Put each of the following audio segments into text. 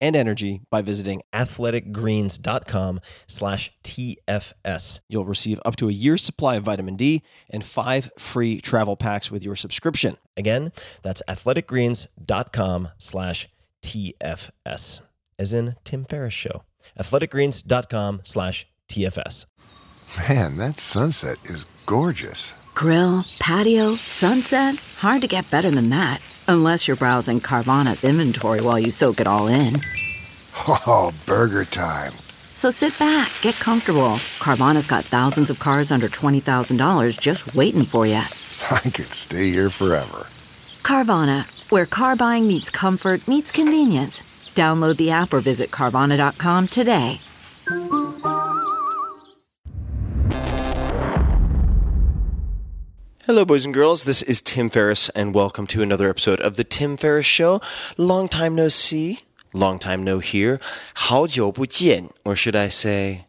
and energy by visiting athleticgreens.com slash TFS. You'll receive up to a year's supply of vitamin D and five free travel packs with your subscription. Again, that's athleticgreens.com slash TFS, as in Tim Ferriss Show. athleticgreens.com slash TFS. Man, that sunset is gorgeous. Grill, patio, sunset. Hard to get better than that. Unless you're browsing Carvana's inventory while you soak it all in. Oh, burger time. So sit back, get comfortable. Carvana's got thousands of cars under $20,000 just waiting for you. I could stay here forever. Carvana, where car buying meets comfort, meets convenience. Download the app or visit Carvana.com today. Hello, boys and girls. This is Tim Ferriss, and welcome to another episode of The Tim Ferriss Show. Long time no see, long time no hear. 好久不见, or should I say,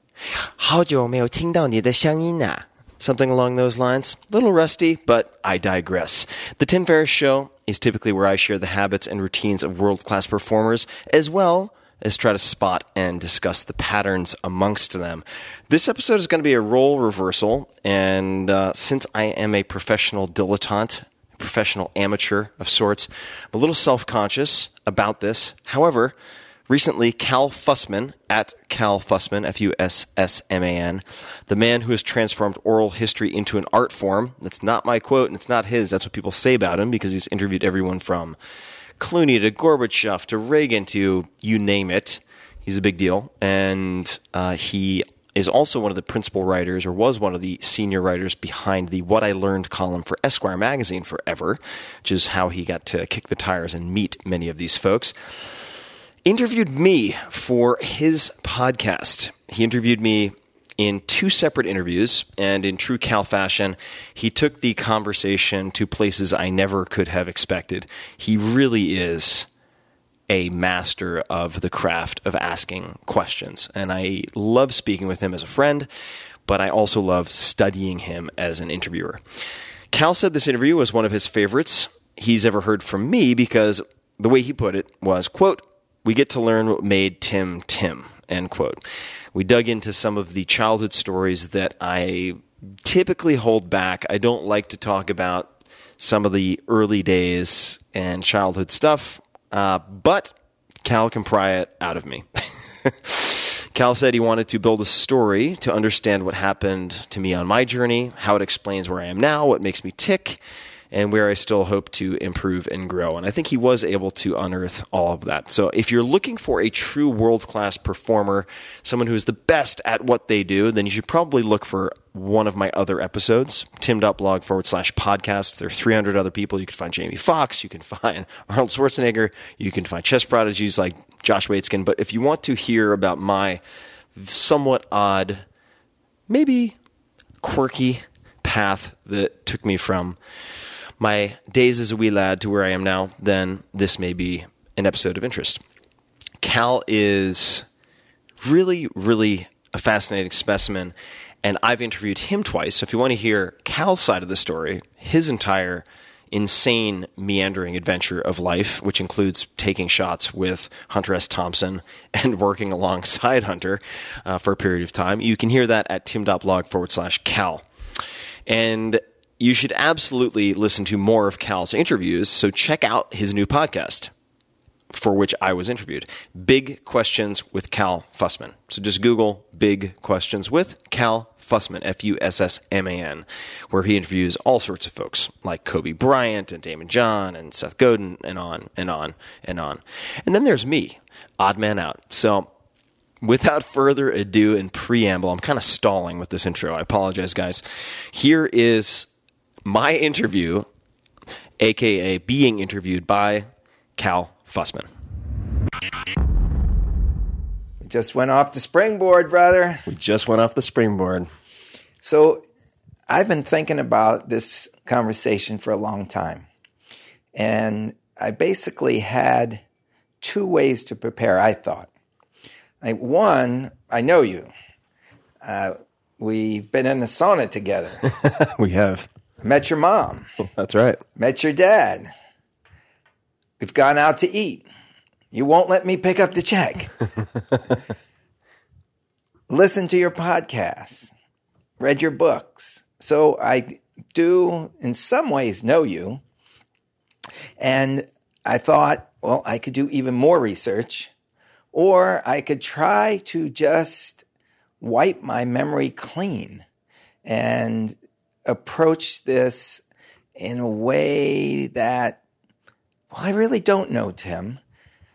好久没有听到你的声音啊. Something along those lines. A little rusty, but I digress. The Tim Ferriss Show is typically where I share the habits and routines of world class performers, as well as try to spot and discuss the patterns amongst them. This episode is going to be a role reversal, and uh, since I am a professional dilettante, professional amateur of sorts, I'm a little self conscious about this. However, recently Cal Fussman, at Cal Fussman, F U S S M A N, the man who has transformed oral history into an art form, that's not my quote and it's not his, that's what people say about him because he's interviewed everyone from Clooney to Gorbachev to Reagan to you name it. He's a big deal. And uh, he is also one of the principal writers, or was one of the senior writers behind the What I Learned column for Esquire magazine forever, which is how he got to kick the tires and meet many of these folks. Interviewed me for his podcast. He interviewed me in two separate interviews, and in true Cal fashion, he took the conversation to places I never could have expected. He really is a master of the craft of asking questions, and I love speaking with him as a friend, but I also love studying him as an interviewer. Cal said this interview was one of his favorites he's ever heard from me because the way he put it was, quote, we get to learn what made Tim Tim, end quote. We dug into some of the childhood stories that I typically hold back. I don't like to talk about some of the early days and childhood stuff, uh, but Cal can pry it out of me. Cal said he wanted to build a story to understand what happened to me on my journey, how it explains where I am now, what makes me tick, and where I still hope to improve and grow. And I think he was able to unearth all of that. So if you're looking for a true world class performer, someone who is the best at what they do, then you should probably look for one of my other episodes, tim.blog forward slash podcast. There are 300 other people. You can find Jamie Foxx, you can find Arnold Schwarzenegger, you can find chess prodigies like Josh Waitzkin. But if you want to hear about my somewhat odd, maybe quirky path that took me from my days as a wee lad to where I am now, then this may be an episode of interest. Cal is really, really a fascinating specimen, and I've interviewed him twice. So if you want to hear Cal's side of the story, his entire insane meandering adventure of life, which includes taking shots with Hunter S. Thompson and working alongside Hunter uh, for a period of time. You can hear that at tim.blog forward slash Cal. And you should absolutely listen to more of Cal's interviews, so check out his new podcast for which I was interviewed. Big Questions with Cal Fussman. So just Google Big Questions with Cal Fussman, F U S S M A N, where he interviews all sorts of folks like Kobe Bryant and Daymond John and Seth Godin and on and on and on. And then there's me, odd man out. So without further ado and preamble, I'm kind of stalling with this intro. I apologize, guys. Here is my interview, aka being interviewed by Cal Fussman. We just went off the springboard, brother. We just went off the springboard. So I've been thinking about this conversation for a long time. And I basically had two ways to prepare, I thought. Like one, I know you. Uh, we've been in the sauna together. we have. Met your mom. That's right. Met your dad. We've gone out to eat. You won't let me pick up the check. Listen to your podcasts. Read your books. So I do, in some ways, know you. And I thought, well, I could do even more research, or I could try to just wipe my memory clean and approach this in a way that, well, I really don't know Tim.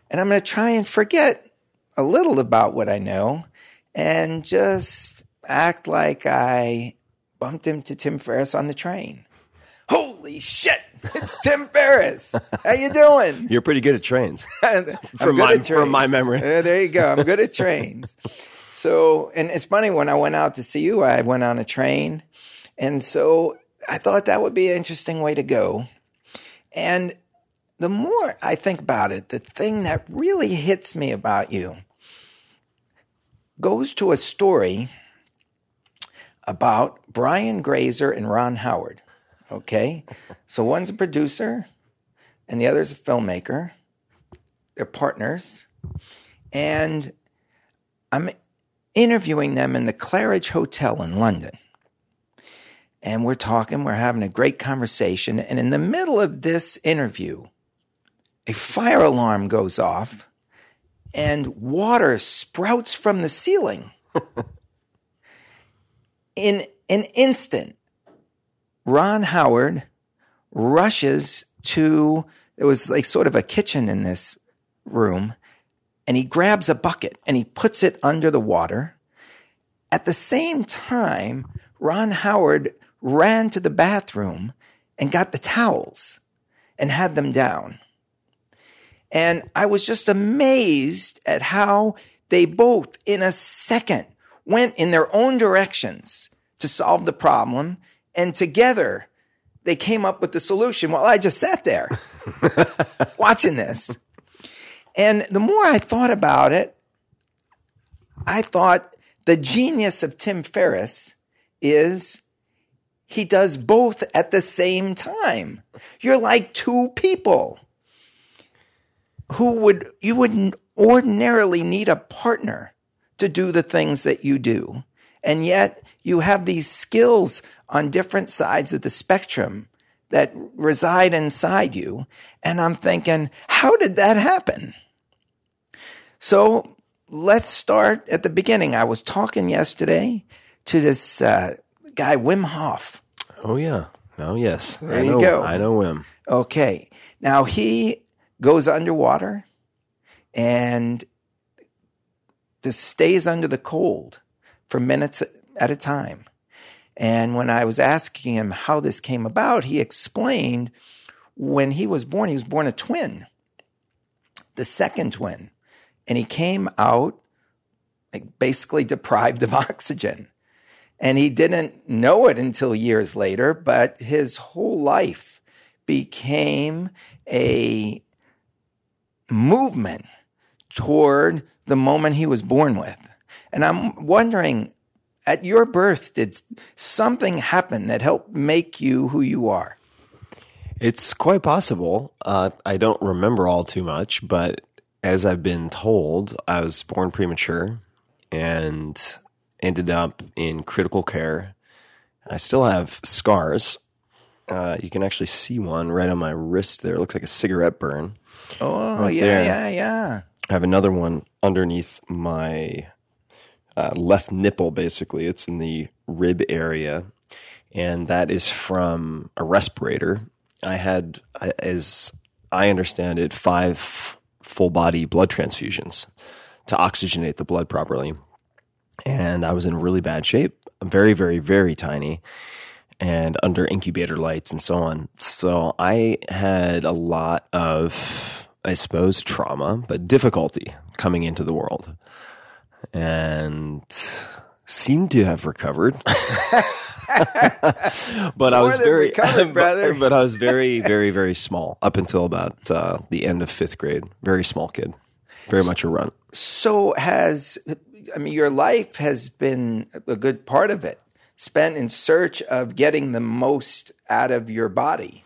And I'm going to try and forget a little about what I know and just act like I bumped into Tim Ferriss on the train. Holy shit! It's Tim Ferriss. How you doing? You're pretty good at trains. From good my- at from my memory. Uh, there you go. I'm good at trains. So, and it's funny when I went out to see you, I went on a train, and so I thought that would be an interesting way to go. And the more I think about it, the thing that really hits me about you goes to a story about Brian Grazer and Ron Howard. Okay. So one's a producer and the other's a filmmaker. They're partners. And I'm interviewing them in the Claridge Hotel in London. And we're talking, we're having a great conversation. And in the middle of this interview, a fire alarm goes off and water sprouts from the ceiling. in an instant, Ron Howard rushes to, there was like sort of a kitchen in this room, and he grabs a bucket and he puts it under the water. At the same time, Ron Howard ran to the bathroom and got the towels and had them down. And I was just amazed at how they both, in a second, went in their own directions to solve the problem. And together, they came up with the solution. while I just sat there watching this. And the more I thought about it, I thought the genius of Tim Ferriss is he does both at the same time. You're like two people who would you wouldn't ordinarily need a partner to do the things that you do. And yet you have these skills on different sides of the spectrum that reside inside you. And I'm thinking, how did that happen? So let's start at the beginning. I was talking yesterday to this uh, guy, Wim Hof. Oh yeah, Oh yes, There I you know, go. I know him. Okay. Now he goes underwater and just stays under the cold for minutes at a time. And when I was asking him how this came about, he explained when he was born, he was born a twin, the second twin. And he came out like, basically deprived of oxygen. And he didn't know it until years later, but his whole life became a movement toward the moment he was born with. And I'm wondering, at your birth, did something happen that helped make you who you are? It's quite possible. Uh, I don't remember all too much, but as I've been told, I was born premature and ended up in critical care. I still have scars. Uh, you can actually see one right on my wrist there. It looks like a cigarette burn. Oh, Right yeah, there. yeah, yeah. I have another one underneath my uh, left nipple, basically. It's in the rib area. And that is from a respirator. I had, as I understand it, five full body blood transfusions to oxygenate the blood properly. And I was in really bad shape, very, very, very tiny, and under incubator lights and so on. So I had a lot of, I suppose, trauma, but difficulty coming into the world. And seemed to have recovered. but I was very, recovered, brother. but, but I was very, very, very small up until about uh, the end of fifth grade. Very small kid, very much a runt. So has I mean your life has been a good part of it spent in search of getting the most out of your body.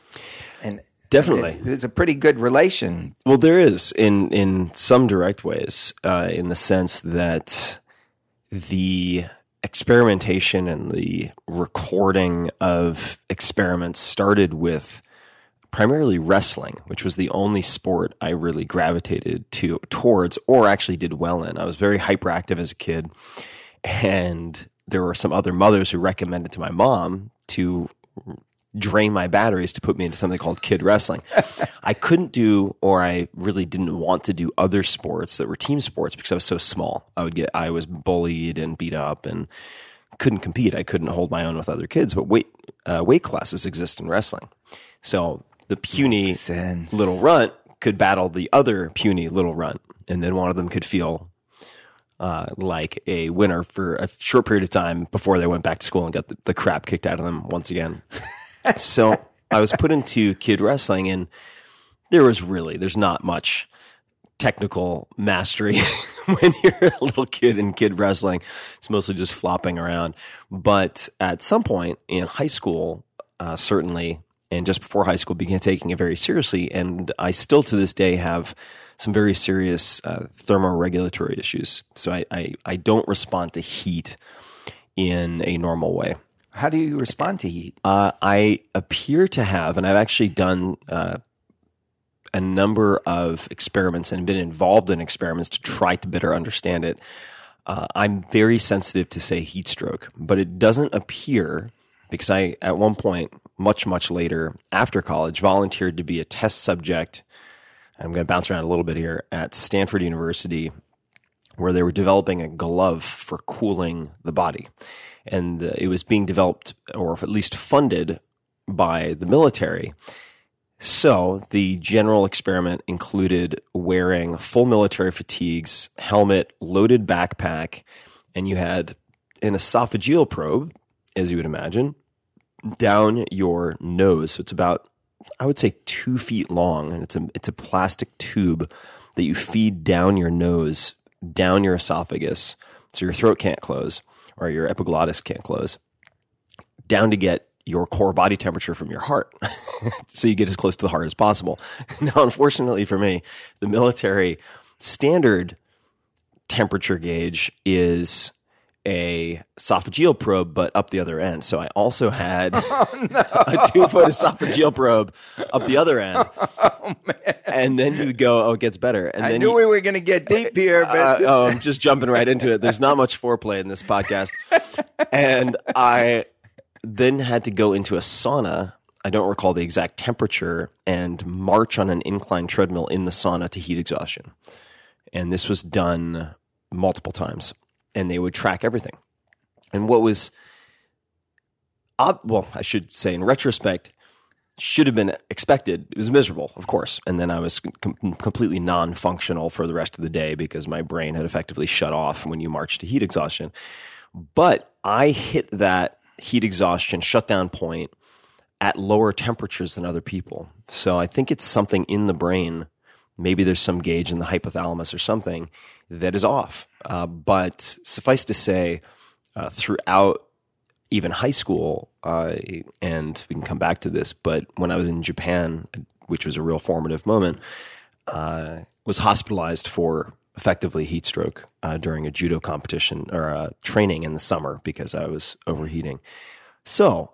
And Definitely. it- it's a pretty good relation. Well, there is in in some direct ways, uh, in the sense that the experimentation and the recording of experiments started with primarily wrestling, which was the only sport I really gravitated to towards, or actually did well in. I was very hyperactive as a kid, and there were some other mothers who recommended to my mom to drain my batteries to put me into something called kid wrestling. I couldn't do, or I really didn't want to do other sports that were team sports because I was so small. I would get, I was bullied and beat up and couldn't compete. I couldn't hold my own with other kids, but weight, uh, weight classes exist in wrestling. So the puny little runt could battle the other puny little runt, and then one of them could feel uh, like a winner for a short period of time before they went back to school and got the, the crap kicked out of them once again. so I was put into kid wrestling, and there was really there's not much technical mastery when you're a little kid in kid wrestling. It's mostly just flopping around. But at some point in high school, uh, certainly, and just before high school, began taking it very seriously. And I still to this day have some very serious uh, thermoregulatory issues. So I, I, I don't respond to heat in a normal way. How do you respond to heat? Uh, I appear to have, and I've actually done uh, a number of experiments and been involved in experiments to try to better understand it. Uh, I'm very sensitive to say heat stroke, but it doesn't appear because I, at one point, much, much later after college, volunteered to be a test subject. I'm going to bounce around a little bit here at Stanford University where they were developing a glove for cooling the body. And uh, it was being developed, or at least funded, by the military. So the general experiment included wearing full military fatigues, helmet, loaded backpack, and you had an esophageal probe, as you would imagine, down your nose. So it's about, I would say, two feet long, and it's a it's a plastic tube that you feed down your nose, down your esophagus, so your throat can't close or your epiglottis can't close, down to get your core body temperature from your heart, so you get as close to the heart as possible. Now, unfortunately for me, the military standard temperature gauge is a esophageal probe, but up the other end. So I also had a two foot esophageal probe up the other end. And then you go, oh, it gets better. And I then knew you, we were going to get deep here, uh, but oh, I'm just jumping right into it. There's not much foreplay in this podcast. And I then had to go into a sauna I don't recall the exact temperature, and march on an incline treadmill in the sauna to heat exhaustion. And this was done multiple times, and they would track everything. And what was, well, I should say in retrospect, should have been expected. It was miserable, of course. And then I was com- completely non functional for the rest of the day because my brain had effectively shut off when you march to heat exhaustion. But I hit that heat exhaustion shutdown point at lower temperatures than other people. So I think it's something in the brain. Maybe there's some gauge in the hypothalamus or something that is off. Uh, but suffice to say, uh, throughout even high school, uh, and we can come back to this, but when I was in Japan, which was a real formative moment, uh, was hospitalized for effectively heat stroke uh, during a judo competition or uh, training in the summer because I was overheating. So,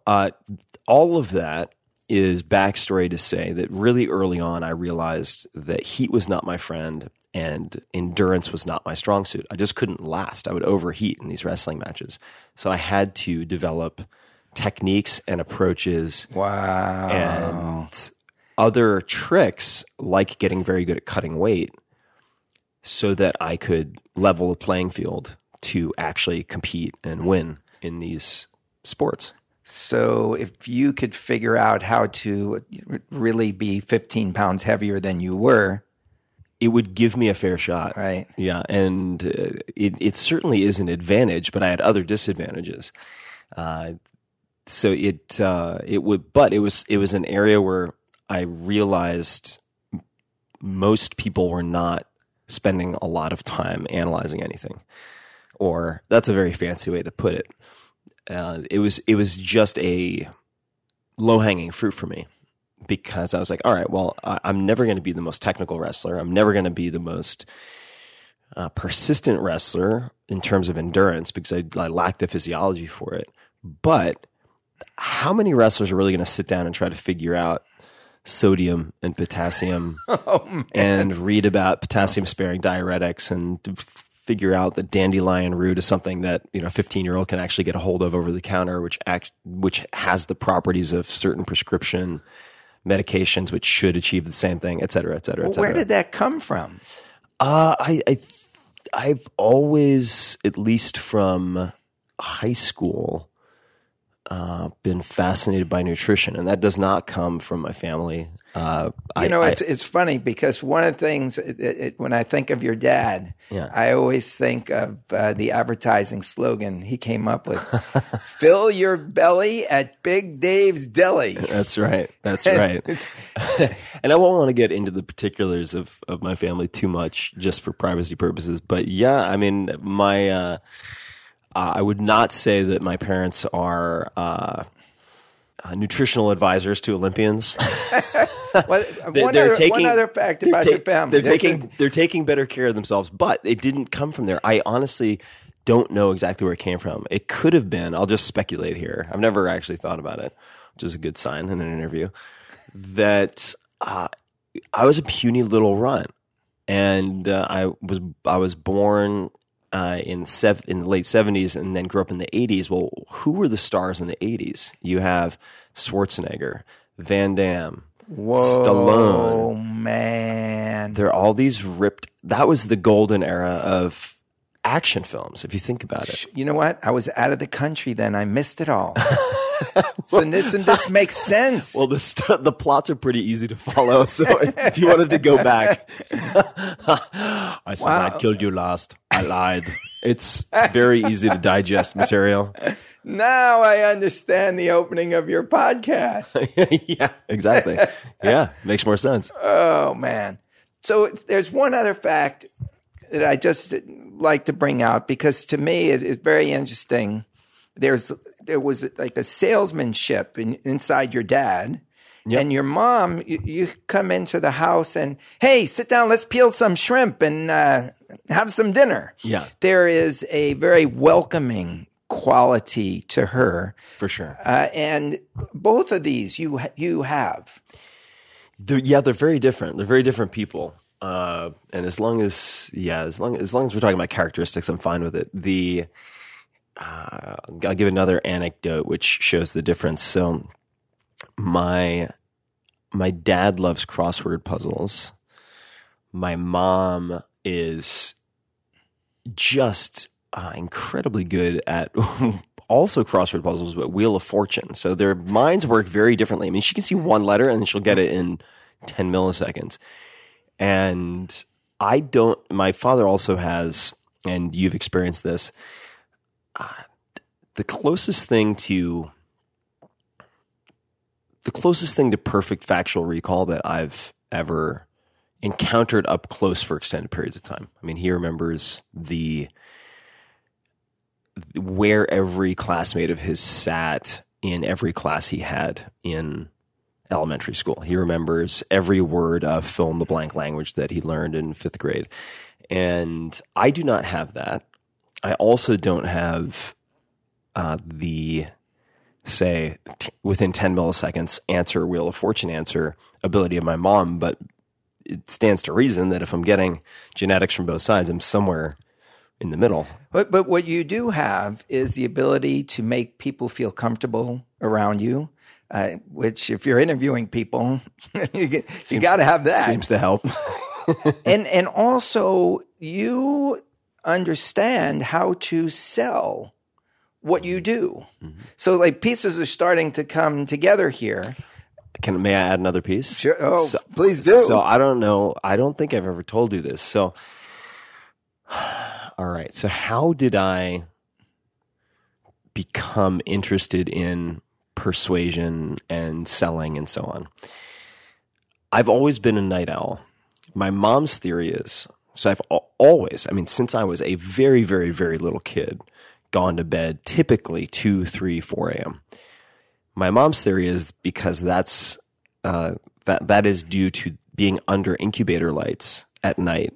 all of that is backstory to say that really early on, I realized that heat was not my friend and endurance was not my strong suit. I just couldn't last. I would overheat in these wrestling matches. So, I had to develop techniques and approaches Wow. and other tricks like getting very good at cutting weight so that I could level the playing field to actually compete and win in these sports. So if you could figure out how to really be 15 pounds heavier than you were, It would give me a fair shot. right? Yeah, and uh, it it certainly is an advantage, but I had other disadvantages. Uh, so it uh, it would, but it was it was an area where I realized most people were not spending a lot of time analyzing anything, or that's a very fancy way to put it. Uh, it was it was just a low hanging fruit for me because I was like, all right, well, I, I'm never going to be the most technical wrestler. I'm never going to be the most uh, persistent wrestler in terms of endurance because I, I lack the physiology for it. But how many wrestlers are really going to sit down and try to figure out sodium and potassium and read about potassium sparing diuretics and figure out that dandelion root is something that you know a 15 year old can actually get a hold of over the counter which act which has the properties of certain prescription medications which should achieve the same thing et cetera et cetera et cetera where did that come from? uh, I, I, I've always, at least from high school, uh, been fascinated by nutrition, and that does not come from my family. Uh, You I, know, I- it's it's funny because one of the things it, it, when I think of your dad, Yeah. I always think of uh, the advertising slogan he came up with: "Fill your belly at Big Dave's Deli." that's right. That's right. and I won't want to get into the particulars of, of my family too much, just for privacy purposes. But yeah, I mean, my uh, I would not say that my parents are. Uh, uh, nutritional advisors to Olympians. Well, They- one, other, taking- one other fact about ta- your family: They're taking a- they're taking better care of themselves, but it didn't come from there. I honestly don't know exactly where it came from. It could have been. I'll just speculate here. I've never actually thought about it, which is a good sign in an interview. That uh, I was a puny little runt, and uh, I was I was born. Uh, in sev- in the late seventies, and then grew up in the eighties. Well, who were the stars in the eighties? You have Schwarzenegger, Van Damme, Whoa, Stallone, Oh man! there are all these ripped that was the golden era of action films if you think about it You know what? I was out of the country then. I missed it all. so this and this makes sense. well the st- the plots are pretty easy to follow so if you wanted to go back i said i killed you last i lied it's very easy to digest material now I understand the opening of your podcast. yeah exactly yeah makes more sense Oh man. So there's one other fact that I just like to bring out because to me it- it's very interesting. There's there was like a salesmanship in, inside your dad. And your mom, you, you come into the house and, hey, sit down, let's peel some shrimp and uh, have some dinner. Yeah. There is a very welcoming quality to her. for sure Uh, and both of these you you have. they're, yeah, they're very different. They're very different people. Uh, and as long as yeah, as long as long as we're talking about characteristics, I'm fine with it. The uh, I'll give another anecdote which shows the difference. So my my dad loves crossword puzzles. My mom is just uh, incredibly good at also crossword puzzles, but Wheel of Fortune. So their minds work very differently. I mean, she can see one letter and she'll get it in 10 milliseconds. And I don't, my father also has, and you've experienced this, uh, the closest thing to, the closest thing to perfect factual recall that I've ever encountered up close for extended periods of time. I mean, he remembers the, where every classmate of his sat in every class he had in elementary school. He remembers every word of fill in the blank language that he learned in fifth grade. And I do not have that. I also don't have uh, the, say, t- within 10 milliseconds answer, Wheel of Fortune answer ability of my mom, but it stands to reason that if I'm getting genetics from both sides, I'm somewhere in the middle. But but what you do have is the ability to make people feel comfortable around you. Uh, which, if you're interviewing people, you, get- you got to have that. Seems to help. and and also you understand how to sell what you do. Mm-hmm. So like pieces are starting to come together here. Can may I add another piece? Sure. Oh, please do. So I don't know. I don't think I've ever told you this. So, all right. So how did I become interested in persuasion and selling and so on? I've always been a night owl. My mom's theory is so I've always, I mean, since I was a very, very, very little kid, gone to bed typically 2, 3, 4 a.m. My mom's theory is because that's uh, that that is due to being under incubator lights at night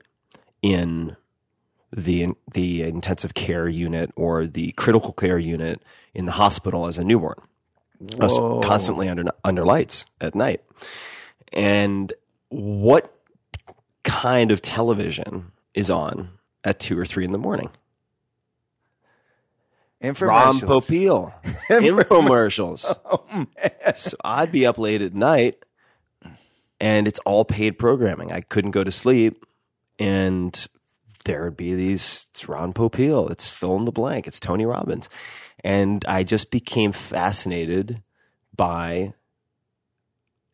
in the the intensive care unit or the critical care unit in the hospital as a newborn. I was constantly under under lights at night. And what kind of television is on at two or three in the morning? Ron Infomercials. Popeil. Infomercials. Oh, so I'd be up late at night and it's all paid programming. I couldn't go to sleep and there would be these, it's Ron Popeil, it's fill in the blank, it's Tony Robbins. And I just became fascinated by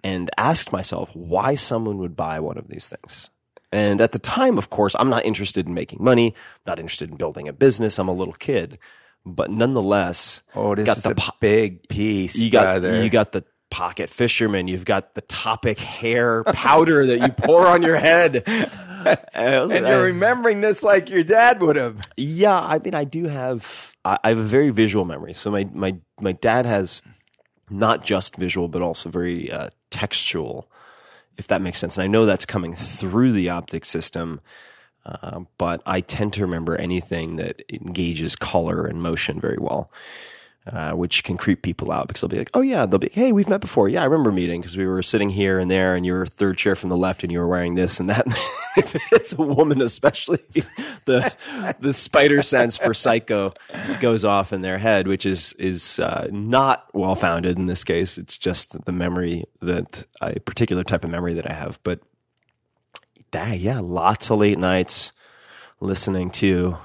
and asked myself why someone would buy one of these things. And at the time, of course, I'm not interested in making money, not interested in building a business. I'm a little kid. But nonetheless, Oh, this got is the a po- big piece, you got brother. you got the pocket fisherman. You've got the topic hair powder that you pour on your head. and you're remembering this like your dad would have. Yeah, I mean, I do have. I I have a very visual memory. So my my my dad has not just visual, but also very uh, textual, if that makes sense. And I know that's coming through the optic system. Uh, but I tend to remember anything that engages color and motion very well, uh, which can creep people out because they'll be like, "Oh yeah," they'll be, "Hey, we've met before." Yeah, I remember meeting because we were sitting here and there, and you were third chair from the left, and you were wearing this and that. if it's a woman, especially, the the spider sense for psycho goes off in their head, which is is uh, not well founded in this case. It's just the memory that a particular type of memory that I have, but that, yeah, lots of late nights listening to.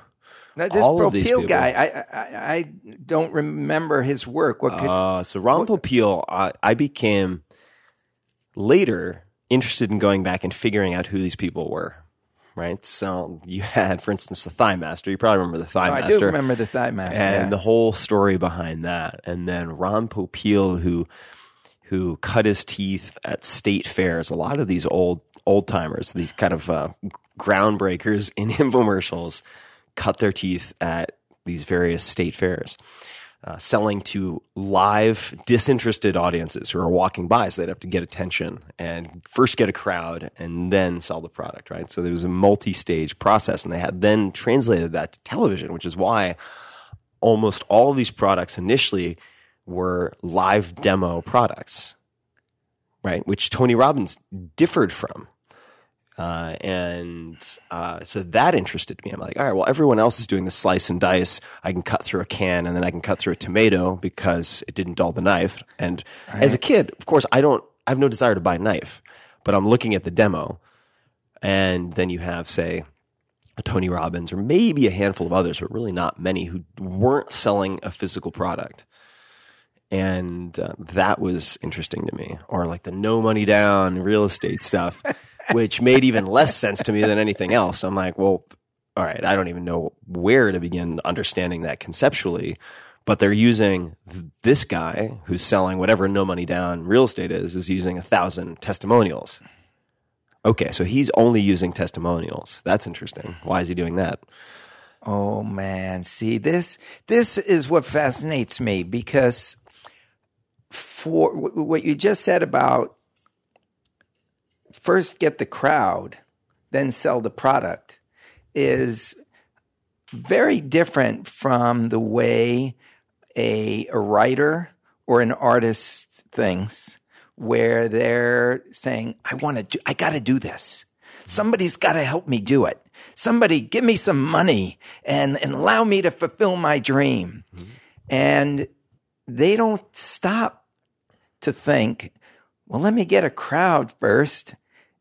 Now, this All these guy, I, I I don't remember his work. What could Uh, so Ron Popeil, I, I became later interested in going back and figuring out who these people were. Right, so you had, for instance, the Thigh Master. You probably remember the Thigh Oh, I Master. do remember the Thigh Master. and yeah. the whole story behind that. And then Ron Popeil, who who cut his teeth at state fairs. A lot of these old old timers, the kind of uh, groundbreakers in infomercials, cut their teeth at these various state fairs. Uh, selling to live, disinterested audiences who are walking by, so they'd have to get attention and first get a crowd and then sell the product, right? So there was a multi-stage process, and they had then translated that to television, which is why almost all of these products initially were live demo products, right? Which Tony Robbins differed from. Uh, and uh, so that interested me. I'm like, all right, well, everyone else is doing the slice and dice. I can cut through a can and then I can cut through a tomato because it didn't dull the knife. And as a kid, of course, I don't, I have no desire to buy a knife, but I'm looking at the demo. And then you have, say, a Tony Robbins or maybe a handful of others, but really not many who weren't selling a physical product. And uh, that was interesting to me. Or like the no money down real estate stuff, which made even less sense to me than anything else. I'm like, well, all right, I don't even know where to begin understanding that conceptually. But they're using this guy who's selling whatever no money down real estate is, is using a thousand testimonials. Okay, so he's only using testimonials. That's interesting. Why is he doing that? Oh man, see this this is what fascinates me because for what you just said about first get the crowd, then sell the product is very different from the way a, a writer or an artist thinks where they're saying, I want to do, I got to do this. Somebody's got to help me do it. Somebody give me some money and, and allow me to fulfill my dream. Mm-hmm. And they don't stop to think, well, let me get a crowd first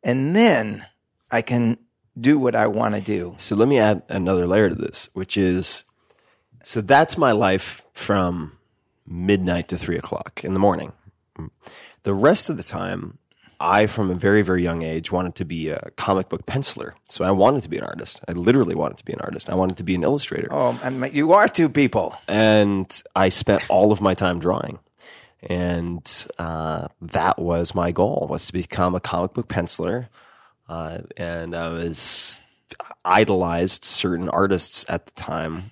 and then I can do what I want to do. So let me add another layer to this, which is so that's my life from midnight to three o'clock in the morning. The rest of the time, I, from a very, very young age, wanted to be a comic book penciler. So I wanted to be an artist. I literally wanted to be an artist. I wanted to be an illustrator. Oh, and you are two people. And I spent all of my time drawing. And uh, that was my goal, was to become a comic book penciler. Uh, and I was idolized certain artists at the time,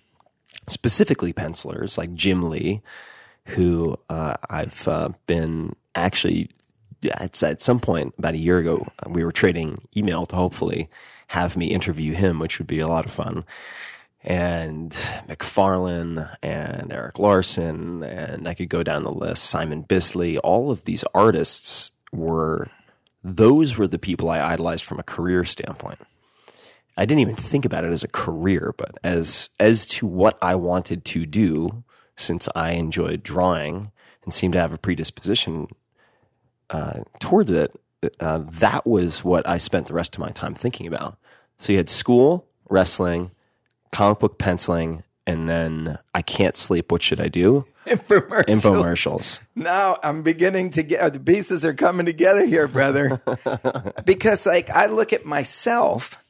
specifically pencilers like Jim Lee, who uh, I've uh, been actually at, at some point about a year ago, we were trading email to hopefully have me interview him, which would be a lot of fun. And McFarlane and Erik Larsen, and I could go down the list, Simon Bisley, all of these artists were, those were the people I idolized from a career standpoint. I didn't even think about it as a career, but as, as to what I wanted to do, since I enjoyed drawing and seemed to have a predisposition uh, towards it, uh, that was what I spent the rest of my time thinking about. So you had school, wrestling, comic book penciling, and then I can't sleep. What should I do? Infomercials. Infomercials. Now I'm beginning to get the pieces are coming together here, brother. because like I look at myself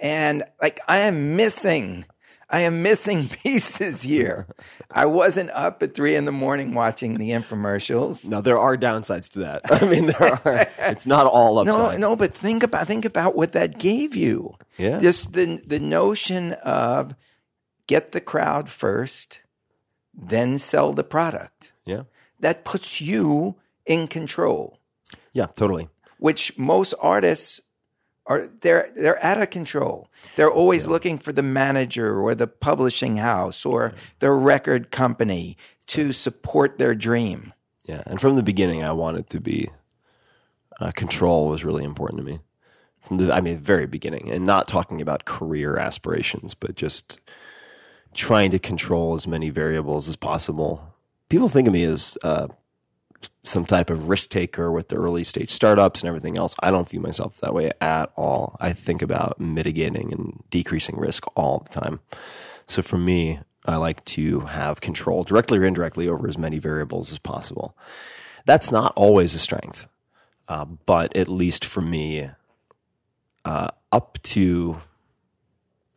and like I am missing I am missing pieces here. I wasn't up at three in the morning watching the infomercials. No, there are downsides to that. I mean, there are. It's not all upside. No, no, but think about think about what that gave you. Yeah. Just the the notion of get the crowd first, then sell the product. Yeah. That puts you in control, Yeah. Totally. which most artists are they're they're out of control. They're always looking for the manager or the publishing house or the record company to support their dream. Yeah, and from the beginning, I wanted to be uh, control was really important to me. From the, I mean, very beginning, and not talking about career aspirations, but just trying to control as many variables as possible. People think of me as uh, some type of risk taker with the early stage startups and everything else. I don't view myself that way at all. I think about mitigating and decreasing risk all the time. So for me, I like to have control directly or indirectly over as many variables as possible. That's not always a strength, uh, but at least for me, uh, up to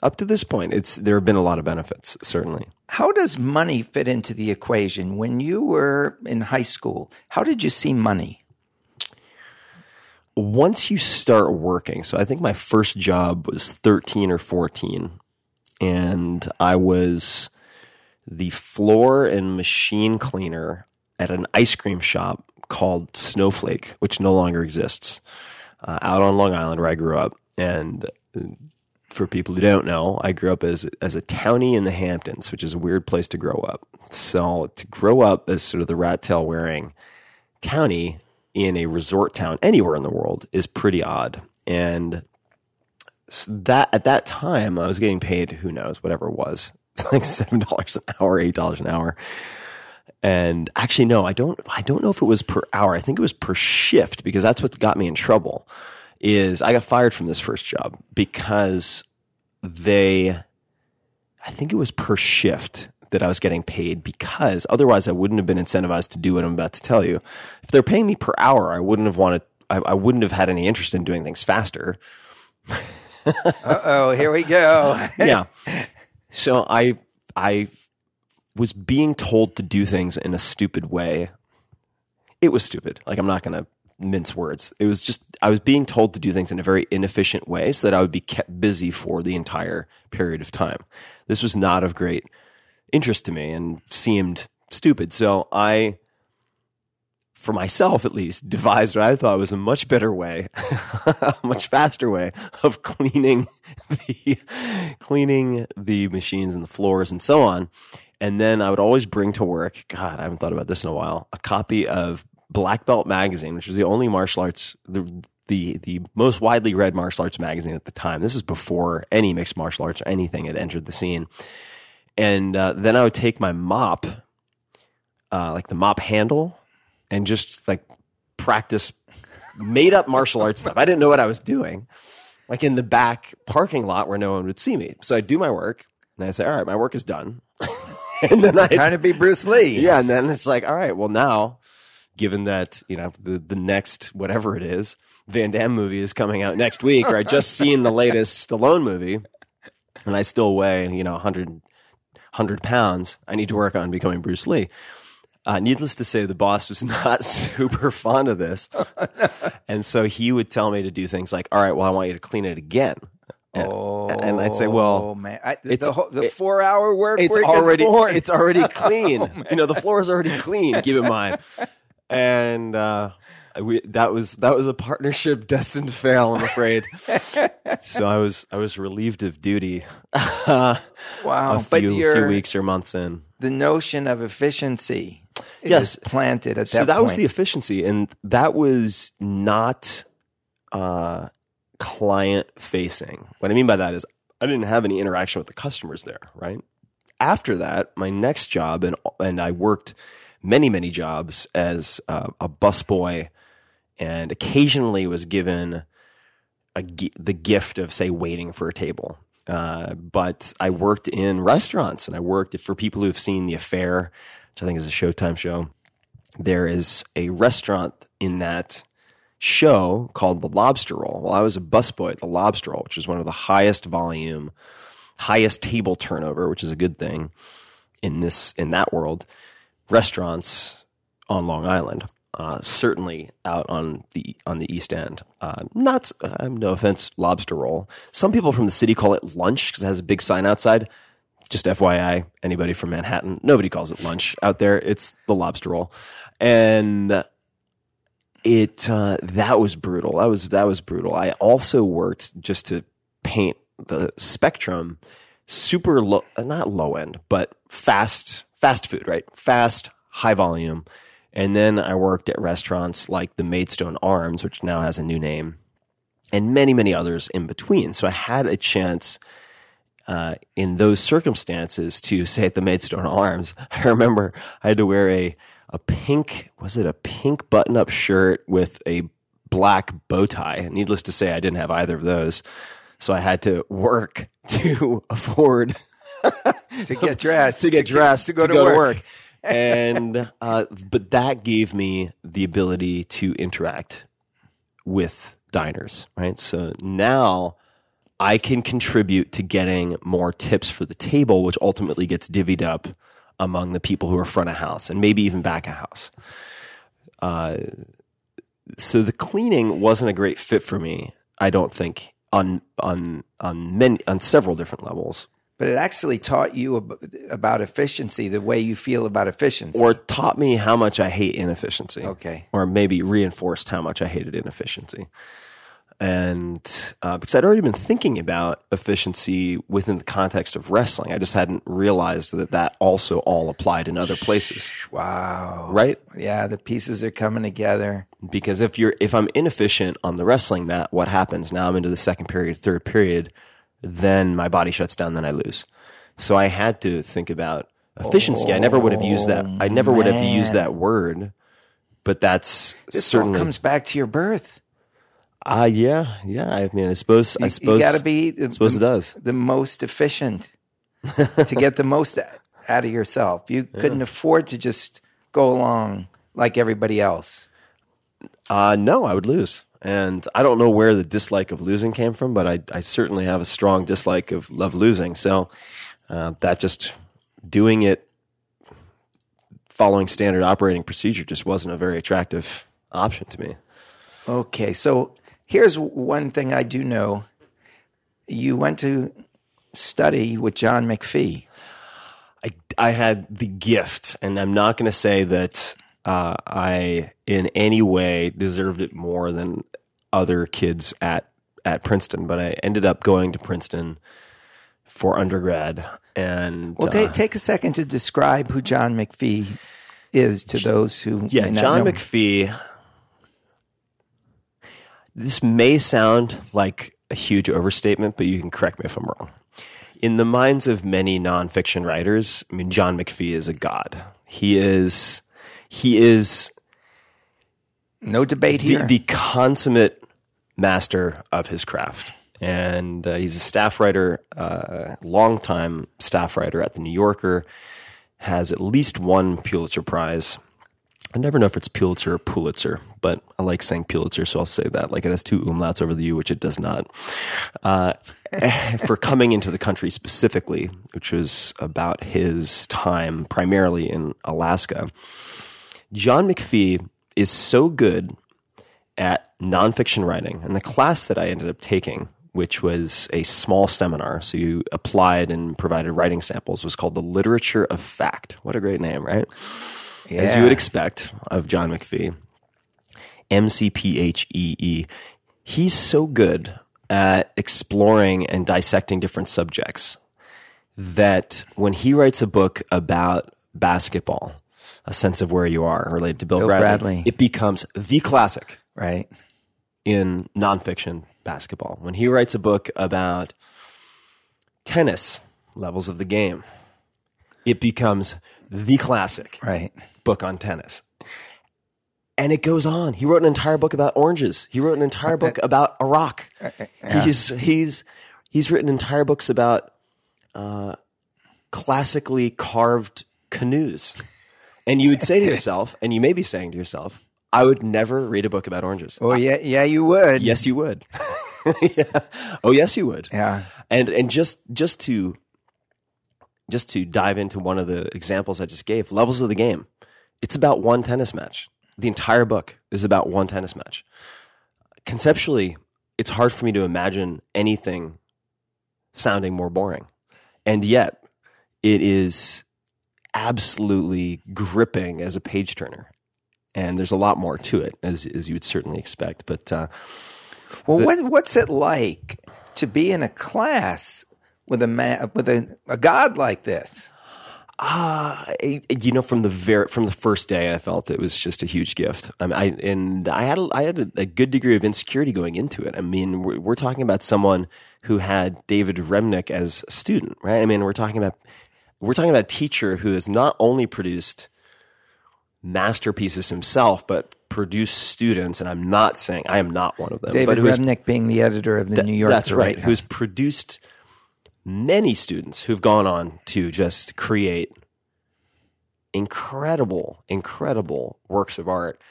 up to this point, it's there have been a lot of benefits. Certainly, How does money fit into the equation? When you were in high school, how did you see money? once you start working, so I think my first job was 13 or 14, and I was the floor and machine cleaner at an ice cream shop called Snowflake, which no longer exists, uh, out on Long Island where I grew up. And for people who don't know, I grew up as as a townie in the Hamptons, which is a weird place to grow up. So to grow up as sort of the rat tail wearing townie in a resort town anywhere in the world is pretty odd. and s- that at that time I was getting paid who knows whatever it was like seven dollars an hour, eight dollars an hour. And actually, no, I don't. I don't know if it was per hour. I think it was per shift because that's what got me in trouble. Is I got fired from this first job because they, I think it was per shift that I was getting paid because otherwise I wouldn't have been incentivized to do what I'm about to tell you. If they're paying me per hour, I wouldn't have wanted. I, I wouldn't have had any interest in doing things faster. Uh oh, here we go. yeah. So I I was being told to do things in a stupid way. It was stupid. Like I'm not going to mince words. It was just I was being told to do things in a very inefficient way so that I would be kept busy for the entire period of time. This was not of great interest to me and seemed stupid. So I for myself at least, devised what I thought was a much better way, a much faster way of cleaning the cleaning the machines and the floors and so on. And then I would always bring to work, God, I haven't thought about this in a while, a copy of Black Belt magazine, which was the only martial arts the the the most widely read martial arts magazine at the time. This is before any mixed martial arts or anything had entered the scene. And uh, then I would take my mop, uh, like the mop handle, and just like practice made up martial arts stuff. I didn't know what I was doing, like in the back parking lot where no one would see me. So I do my work, and I say, "All right, my work is done." and then I Trying to be Bruce Lee. yeah, and then it's like, all right, well now, given that you know the the next whatever it is, Van Damme movie is coming out next week, or I just seen the latest Stallone movie, and I still weigh you know 100, 100 pounds. I need to work on becoming Bruce Lee. Uh, needless to say, the boss was not super fond of this, and so he would tell me to do things like, "All right, well, I want you to clean it again." And, and I'd say, "Well, Oh man, I, the, it's- the, whole- the it- four hour work it's already it's already clean. you know, the floor is already clean. Keep in mind, and uh, we that was that was a partnership destined to fail. I'm afraid. so I was I was relieved of duty. wow, wow, a but few, your few weeks or months in. the notion of efficiency is Yes. planted at that. so that was the efficiency, and that was not uh, client facing. What I mean by that is I didn't have any interaction with the customers there. Right after that, my next job, and and I worked many many jobs as uh, a busboy, and occasionally was given a, the gift of say waiting for a table. Uh, but I worked in restaurants and I worked for people who've seen The Affair, which I think is a Showtime show. There is a restaurant in that show called The Lobster Roll. Well, I was a busboy at The Lobster Roll, which is one of the highest volume, highest table turnover, which is a good thing in this in that world. Restaurants on Long Island, uh, certainly out on the on the East End. Uh, not uh, no offense, lobster roll. Some people from the city call it lunch because it has a big sign outside. Just FYI, anybody from Manhattan, nobody calls it lunch out there. It's the lobster roll, and it uh, that was brutal. That was that was brutal. I also worked just to paint the spectrum, super low, not low end, but fast fast food, right? Fast, high volume. And then I worked at restaurants like the Maidstone Arms, which now has a new name, and many, many others in between. So I had a chance uh, in those circumstances to say at the Maidstone Arms. I remember I had to wear a a pink was it a pink button up shirt with a black bow tie. Needless to say, I didn't have either of those, so I had to work to afford to get dressed, to get dressed to go, to, work. and uh, but that gave me the ability to interact with diners, right? So now I can contribute to getting more tips for the table, which ultimately gets divvied up among the people who are front of house and maybe even back of house. Uh, so the cleaning wasn't a great fit for me. I don't think on on on many on several different levels. But it actually taught you ab- about efficiency, the way you feel about efficiency. or taught me how much I hate inefficiency. Okay. Or maybe reinforced how much I hated inefficiency. and uh, because I'd already been thinking about efficiency within the context of wrestling, I just hadn't realized that that also all applied in other places, Wow. right? Yeah, the pieces are coming together. Because if you're if I'm inefficient on the wrestling mat, what happens? Now I'm into the second period, third period, then my body shuts down, then I lose. So I had to think about efficiency. I never would have used that. I never would have used that word, but that's This certainly all comes back to your birth. Ah, yeah, yeah. I mean, I suppose, I suppose, you got to be the, I suppose the, it does. the most efficient to get the most out of yourself. You couldn't afford to just go along like everybody else. Uh, no, I would lose. And I don't know where the dislike of losing came from, but I, I certainly have a strong dislike of, love losing. So uh, that just doing it following standard operating procedure just wasn't a very attractive option to me. Okay, so here's one thing I do know. You went to study with John McPhee. I, I had the gift, and I'm not going to say that uh, I in any way deserved it more than other kids at at Princeton, but I ended up going to Princeton for undergrad. And Well, uh, ta- take a second to describe who John McPhee is to those who yeah, John. McPhee. This may sound like a huge overstatement, but you can correct me if I'm wrong. In the minds of many nonfiction writers, I mean, John McPhee is a god. He is, he is No debate the, here. the consummate master of his craft. And uh, he's a staff writer, uh, longtime staff writer at the New Yorker, has at least one Pulitzer Prize. I never know if it's Pulitzer or Pulitzer, but I like saying Pulitzer, so I'll say that. Like it has two umlauts over the U, which it does not. Uh, for coming into the country specifically, which was about his time primarily in Alaska. John McPhee is so good at nonfiction writing, and the class that I ended up taking, which was a small seminar, so you applied and provided writing samples, was called The Literature of Fact. What a great name, right? As you would expect of John McPhee. M C P H E E. He's so good at exploring and dissecting different subjects that when he writes a book about basketball, a sense of where you are related to Bill, Bill Bradley, Bradley. it becomes the classic right? in nonfiction basketball. When he writes a book about tennis levels of the game, it becomes the classic Right. book on tennis. And it goes on. He wrote an entire book about oranges. He wrote an entire uh, book uh, about Iraq. Uh, he's he's he's written entire books about uh, classically carved canoes. And you would say to yourself, and you may be saying to yourself, I would never read a book about oranges. Oh yeah, yeah, you would. Yes, you would. yeah. Oh, yes, you would. Yeah. And and just just to just to dive into one of the examples I just gave, levels of the game. It's about one tennis match. The entire book is about one tennis match. Conceptually, it's hard for me to imagine anything sounding more boring. And yet, it is absolutely gripping as a page turner. And there's a lot more to it, as as you would certainly expect. But uh, Well, what, what's it like to be in a class with a man, with a, a god like this? Ah, I- you know, from the very from the first day, I felt it was just a huge gift. I, mean, I and I had a, I had a, a good degree of insecurity going into it. I mean, we're, we're talking about someone who had David Remnick as a student, right? I mean, we're talking about we're talking about a teacher who has not only produced masterpieces himself, but produced students. And I'm not saying I am not one of them, David Remnick being the editor of the Th- New Yorker. That's right. now. Who's produced many students who've gone on to just create incredible, incredible works of art.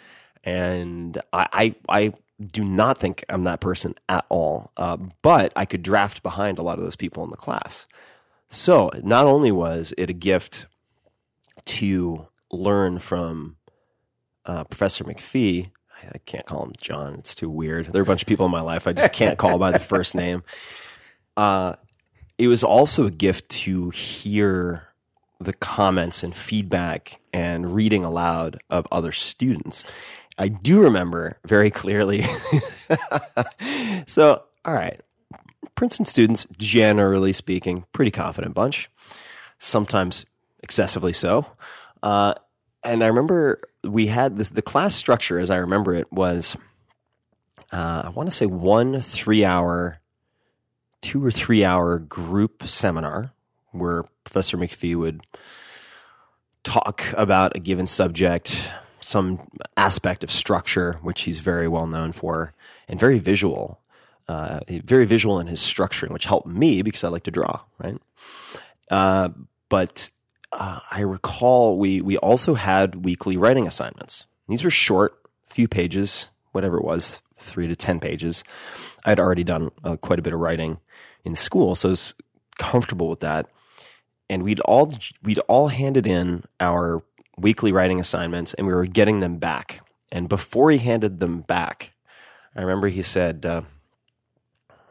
And I, I, I do not think I'm that person at all. Uh, but I could draft behind a lot of those people in the class. So not only was it a gift to learn from uh, Professor McPhee. I, can't call him John; it's too weird. There are a bunch of people in my life I just can't call by the first name. Uh, it was also a gift to hear the comments and feedback and reading aloud of other students. I do remember very clearly. so, all right. Princeton students, generally speaking, pretty confident bunch, sometimes excessively so. Uh, and I remember we had this, the class structure, as I remember it, was uh, I want to say one three hour, two or three hour group seminar where Professor McPhee would talk about a given subject, some aspect of structure, which he's very well known for, and very visual, uh, very visual in his structuring, which helped me because I like to draw, right? Uh, but uh, I recall we we also had weekly writing assignments. These were short, few pages, whatever it was, three to ten pages. I had already done uh, quite a bit of writing in school, so I was comfortable with that. And we'd all we'd all handed in our weekly writing assignments, and we were getting them back. And before he handed them back, I remember he said uh,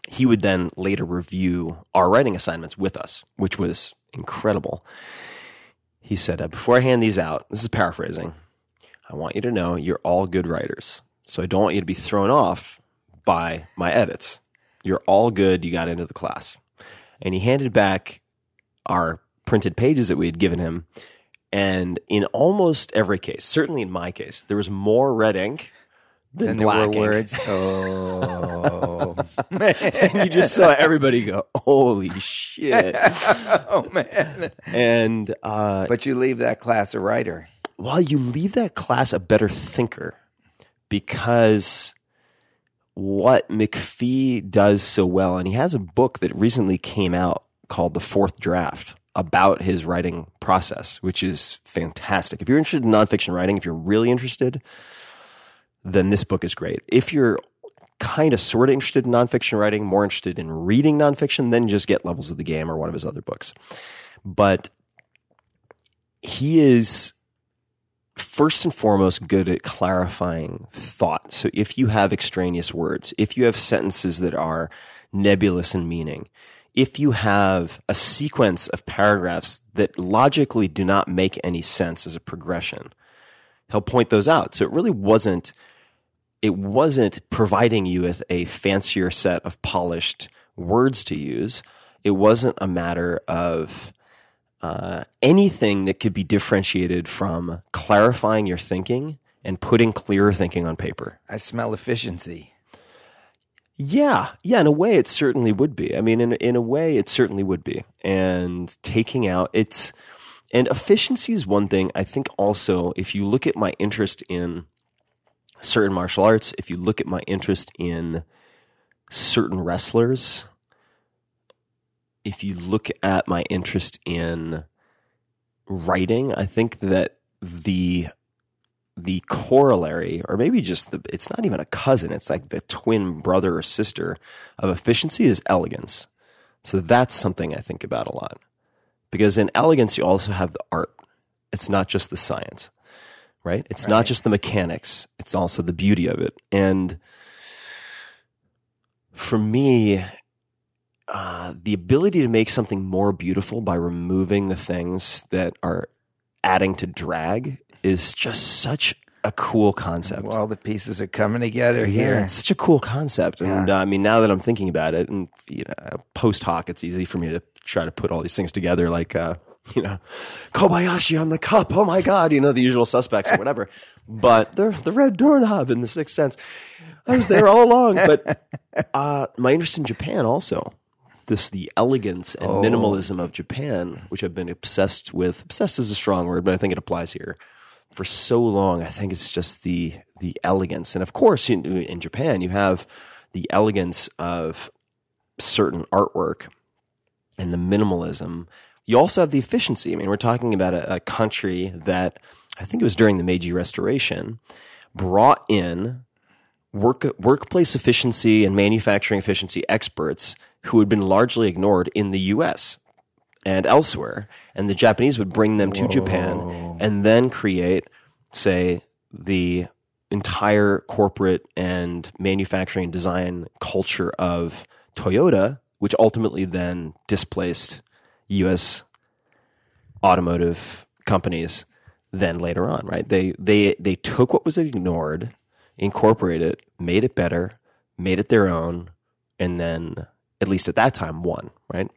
he would then later review our writing assignments with us, which was incredible. He said, uh, Before I hand these out, this is paraphrasing, I want you to know you're all good writers. So I don't want you to be thrown off by my edits. You're all good. You got into the class. And he handed back our printed pages that we had given him. And in almost every case, certainly in my case, there was more red ink than And there were words. Oh, and you just saw everybody go, "Holy shit!" oh man! And uh, But you leave that class a writer. well, you leave that class a better thinker because what McPhee does so well, and he has a book that recently came out called The Fourth Draft about his writing process, which is fantastic. If you're interested in nonfiction writing, if you're really interested, then this book is great. If you're kind of sort of interested in nonfiction writing, more interested in reading nonfiction, then just get Levels of the Game or one of his other books. But he is first and foremost good at clarifying thought. So if you have extraneous words, if you have sentences that are nebulous in meaning, if you have a sequence of paragraphs that logically do not make any sense as a progression, he'll point those out. So it really wasn't it wasn't providing you with a fancier set of polished words to use. It wasn't a matter of uh, anything that could be differentiated from clarifying your thinking and putting clearer thinking on paper. I smell efficiency. Yeah, yeah. In a way, it certainly would be. I mean, in in a way, it certainly would be. And taking out it's and efficiency is one thing. I think also, if you look at my interest in certain martial arts, if you look at my interest in certain wrestlers, if you look at my interest in writing, I think that the the corollary, or maybe just the it's not even a cousin, it's like the twin brother or sister of efficiency is elegance. So that's something I think about a lot. Because in elegance you also have the art. It's not just the science. Right? It's not just the mechanics, it's also the beauty of it. And for me, uh, the ability to make something more beautiful by removing the things that are adding to drag is just such a cool concept. All the pieces are coming together Yeah, here. it's such a cool concept, and uh, I mean, now that I'm thinking about it, and you know, post hoc, it's easy for me to try to put all these things together, like uh, you know, Kobayashi on the cup. Oh my god, you know, the usual suspects or whatever. But the the red doorknob in the Sixth Sense, I was there all along. But uh, my interest in Japan also. This the elegance and minimalism of Japan, which I've been obsessed with. Obsessed is a strong word, but I think it applies here for so long. I think it's just the the elegance, and of course, in, in Japan, you have the elegance of certain artwork and the minimalism. You also have the efficiency. I mean, we're talking about a, a country that I think it was during the Meiji Restoration brought in work workplace efficiency and manufacturing efficiency experts who had been largely ignored in the U.S. and elsewhere, and the Japanese would bring them to Japan and then create, say, the entire corporate and manufacturing design culture of Toyota, which ultimately then displaced U.S. automotive companies than later on, right? They they they took what was ignored, incorporated it, made it better, made it their own, and then at least at that time won, right?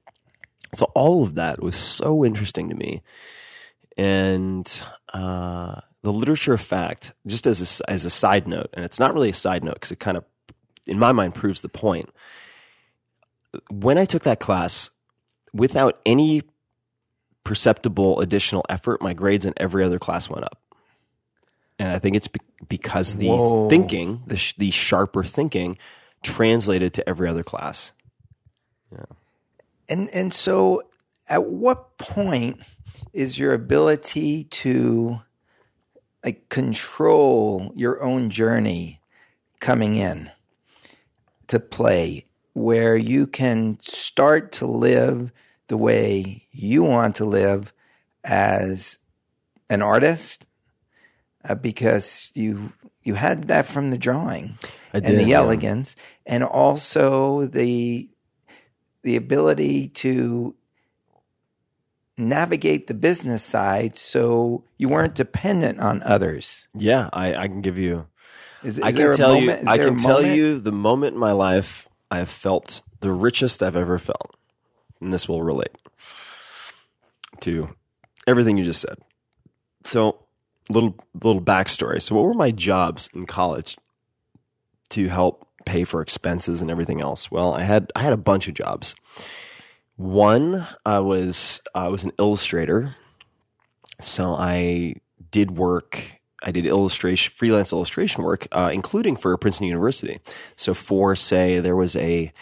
So all of that was so interesting to me, and uh, the literature of fact, just as a, as a side note, and it's not really a side note because it kind of, in my mind, proves the point. When I took that class, without any perceptible additional effort, my grades in every other class went up. And I think it's be- because the Whoa. thinking, the, sh- the sharper thinking, translated to every other class. Yeah. And and so at what point is your ability to like control your own journey coming in to play where you can start to live the way you want to live as an artist uh, because you you had that from the drawing I and did, the yeah. elegance and also the the ability to navigate the business side so you weren't dependent on others. Yeah, I, I can give you. Is, is I can tell moment- you. I can tell you the moment in my life I have felt the richest I've ever felt, and this will relate to everything you just said. So, little little backstory. So, what were my jobs in college to help pay for expenses and everything else? Well, I had I had a bunch of jobs. One, I was I was an illustrator, so I did work. I did illustration, freelance illustration work, uh, including for Princeton University. So, for say, there was a,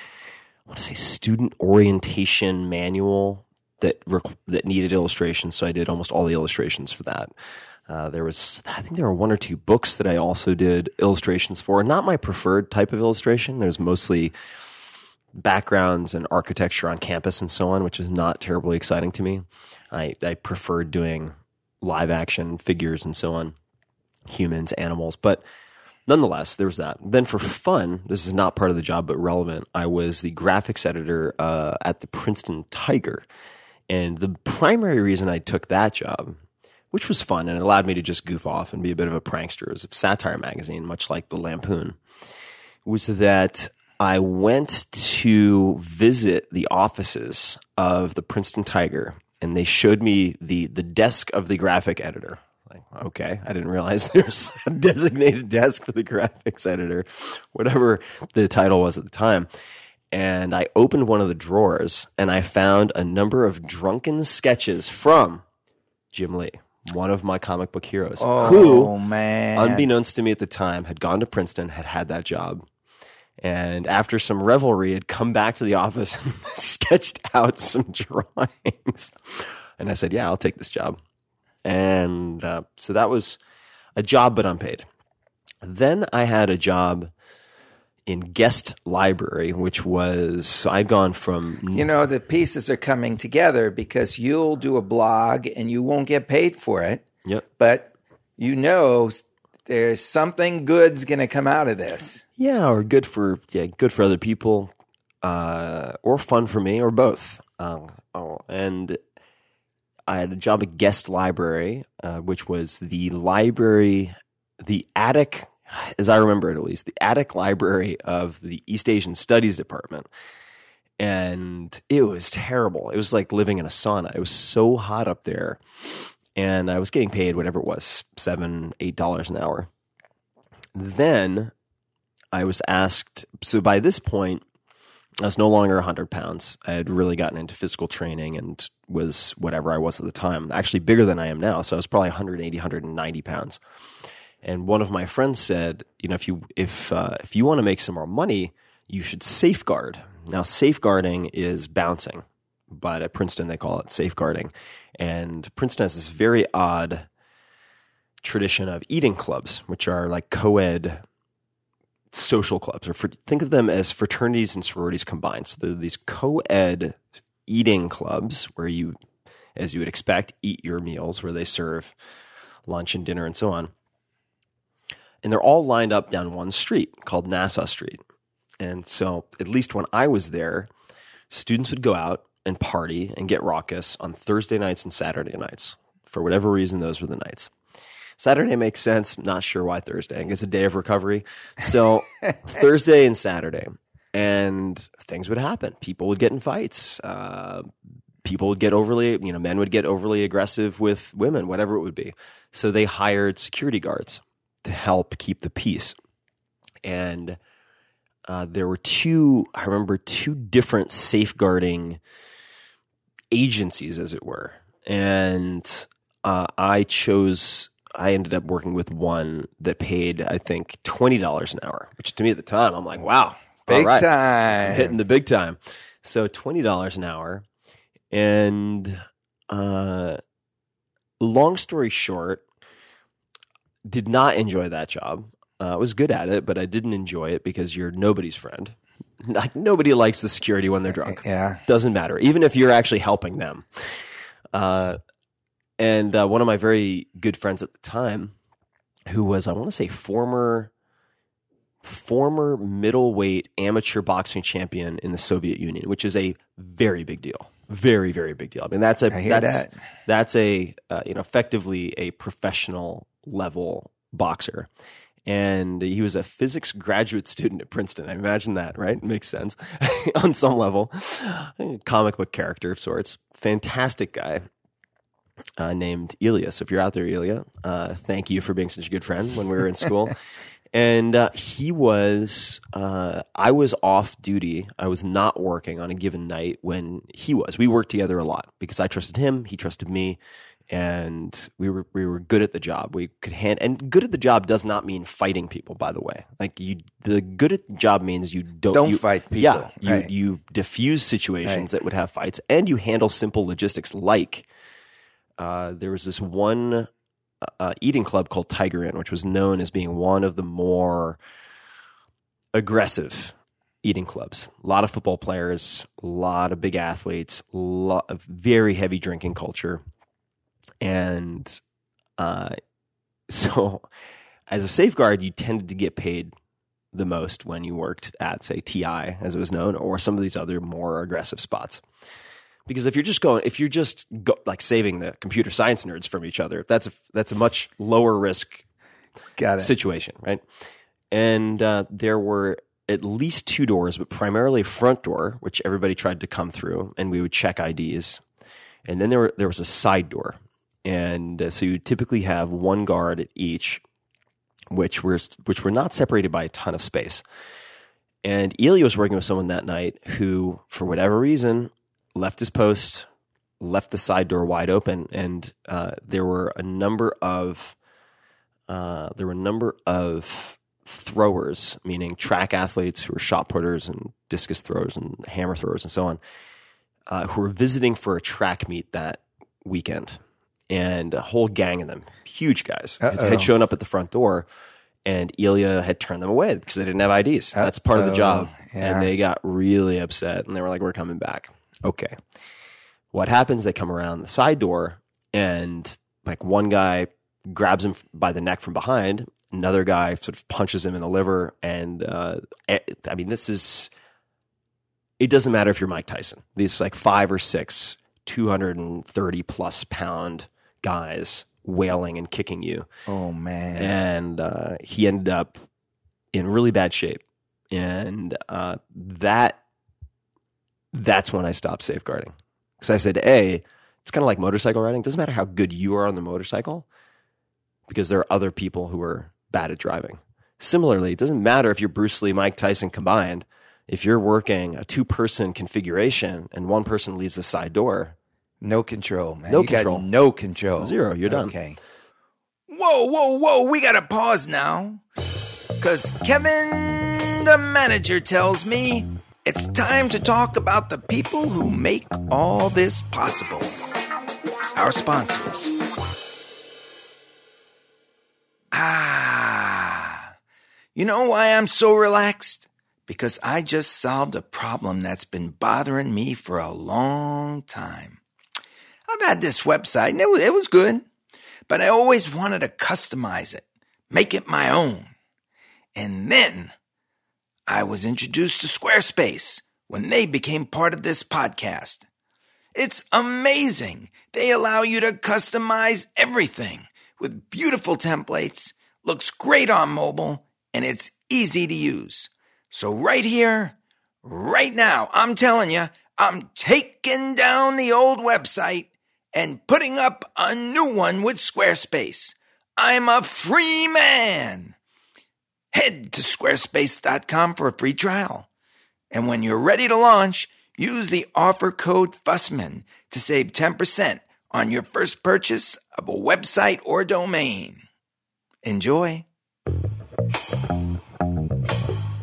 I want to say, student orientation manual that that needed illustrations. So, I did almost all the illustrations for that. Uh, there was, I think, there were one or two books that I also did illustrations for. Not my preferred type of illustration. There's mostly backgrounds and architecture on campus and so on, which is not terribly exciting to me. I, I prefer doing live action figures and so on, humans, animals. But nonetheless, there was that. Then for fun, this is not part of the job, but relevant. I was the graphics editor uh, at the Princeton Tiger. And the primary reason I took that job, which was fun and it allowed me to just goof off and be a bit of a prankster, was a satire magazine, much like the Lampoon, was that I went to visit the offices of the Princeton Tiger, and they showed me the the desk of the graphic editor. Okay, I didn't realize there's a designated desk for the graphics editor, whatever the title was at the time. And I opened one of the drawers, and I found a number of drunken sketches from Jim Lee, one of my comic book heroes, Oh who man. unbeknownst to me at the time, had gone to Princeton, had had that job. And after some revelry, had come back to the office and sketched out some drawings. And I said, Yeah, I'll take this job. And uh, so that was a job, but unpaid. Then I had a job in Gest library, which was, so I'd gone from you know the pieces are coming together because you'll do a blog and you won't get paid for it, Yep. but you know there's something good's going to come out of this. Yeah, or good for yeah, good for other people, uh, or fun for me, or both. Um, oh, and I had a job at Gest library, uh, which was the library, the attic, as I remember it at least, the attic library of the East Asian Studies Department. And it was terrible. It was like living in a sauna. It was so hot up there. And I was getting paid whatever it was, seven, eight dollars an hour. Then I was asked. So by this point, I was no longer 100 pounds. I had really gotten into physical training and was whatever I was at the time, actually bigger than I am now. So I was probably 180, 190 pounds. And one of my friends said, you know, if you if uh, if you want to make some more money, you should safeguard. Now, safeguarding is bouncing, but at Princeton they call it safeguarding. And Princeton has this very odd tradition of eating clubs, which are like co-ed social clubs, or for, think of them as fraternities and sororities combined. So they're these co-ed eating clubs where you, as you would expect, eat your meals, where they serve lunch and dinner and so on. And they're all lined up down one street called Nassau Street. And so, at least when I was there, students would go out and party and get raucous on Thursday nights and Saturday nights. For whatever reason, those were the nights. Saturday makes sense. Not sure why Thursday. I it's a day of recovery. So Thursday and Saturday, and things would happen. People would get in fights. Uh, people would get overly, you know, men would get overly aggressive with women, whatever it would be. So they hired security guards to help keep the peace. And uh, there were two, I remember two different safeguarding agencies, as it were. And uh, I chose, I ended up working with one that paid, I think, $20 an hour, which to me at the time, I'm like, wow, Big right, time. hitting the big time. So $20 an hour. And uh, long story short, did not enjoy that job. Uh, I was good at it, but I didn't enjoy it because you're nobody's friend. Like nobody likes the security when they're drunk. Yeah. Doesn't matter, even if you're actually helping them. Uh, and uh, one of my very good friends at the time, who was I want to say former former middleweight amateur boxing champion in the Soviet Union, which is a very big deal. Very, very big deal. I mean, that's a that's that. that's a uh, you know effectively a professional level boxer. And he was a physics graduate student at Princeton. I imagine that, right? Makes sense on some level. Comic book character of sorts. Fantastic guy uh, named Ilya. So if you're out there, Ilya, uh, thank you for being such a good friend when we were in school. and uh, he was, uh, I was off duty. I was not working on a given night when he was. We worked together a lot because I trusted him, he trusted me, and we were we were good at the job. We could hand and good at the job does not mean fighting people. By the way, like you, the good at the job means you don't Don't you- fight people, Yeah, you right. you diffuse situations Right. that would have fights, and you handle simple logistics like uh, there was this one uh, eating club called Tiger Inn, which was known as being one of the more aggressive eating clubs. A lot of football players, a lot of big athletes, a lot of very heavy drinking culture, and uh, so as a safeguard, you tended to get paid the most when you worked at, say, TI, as it was known, or some of these other more aggressive spots because if you're just going if you're just go, like saving the computer science nerds from each other that's a that's a much lower risk Got it. situation right? And uh, there were at least two doors but primarily a front door which everybody tried to come through and we would check ids and then there were, there was a side door. And uh, so you typically have one guard at each which were which were not separated by a ton of space. And Ilya was working with someone that night who, for whatever reason, left his post, left the side door wide open, and uh, there were a number of uh, there were a number of throwers, meaning track athletes who were shot putters and discus throwers and hammer throwers and so on, uh, who were visiting for a track meet that weekend, and a whole gang of them, huge guys, had, Uh-oh. had shown up at the front door. And Ilya had turned them away because they didn't have IDs. That's part of the job. Yeah. And they got really upset and they were like, we're coming back. Okay. What happens? They come around the side door and like one guy grabs him by the neck from behind. Another guy sort of punches him in the liver. And, uh, eh, I mean, this is, it doesn't matter if you're Mike Tyson. These like five or six, 230 plus pound guys wailing and kicking you Oh man. and uh, he ended up in really bad shape. And uh, that that's when I stopped safeguarding because I said, "A, it's kind of like motorcycle riding. Doesn't matter how good you are on the motorcycle, because there are other people who are bad at driving. Similarly, it doesn't matter if you're Bruce Lee, Mike Tyson combined. If you're working a two-person configuration and one person leaves the side door, No control, man. No you control. Got no control. Zero, you're done. Okay. Whoa, whoa, whoa. We got to pause now. Because Kevin, the manager, tells me it's time to talk about the people who make all this possible. Our sponsors. Ah. You know why I'm so relaxed? Because I just solved a problem that's been bothering me for a long time. I've had this website and it was, it was good, but I always wanted to customize it, make it my own. And then I was introduced to Squarespace when they became part of this podcast. It's amazing. They allow you to customize everything with beautiful templates, looks great on mobile, and it's easy to use. So right here, right now, I'm telling you, I'm taking down the old website and putting up a new one with Squarespace. I'm a free man. Head to squarespace.com for a free trial. And when you're ready to launch, use the offer code Fussman to save 10% on your first purchase of a website or domain. Enjoy.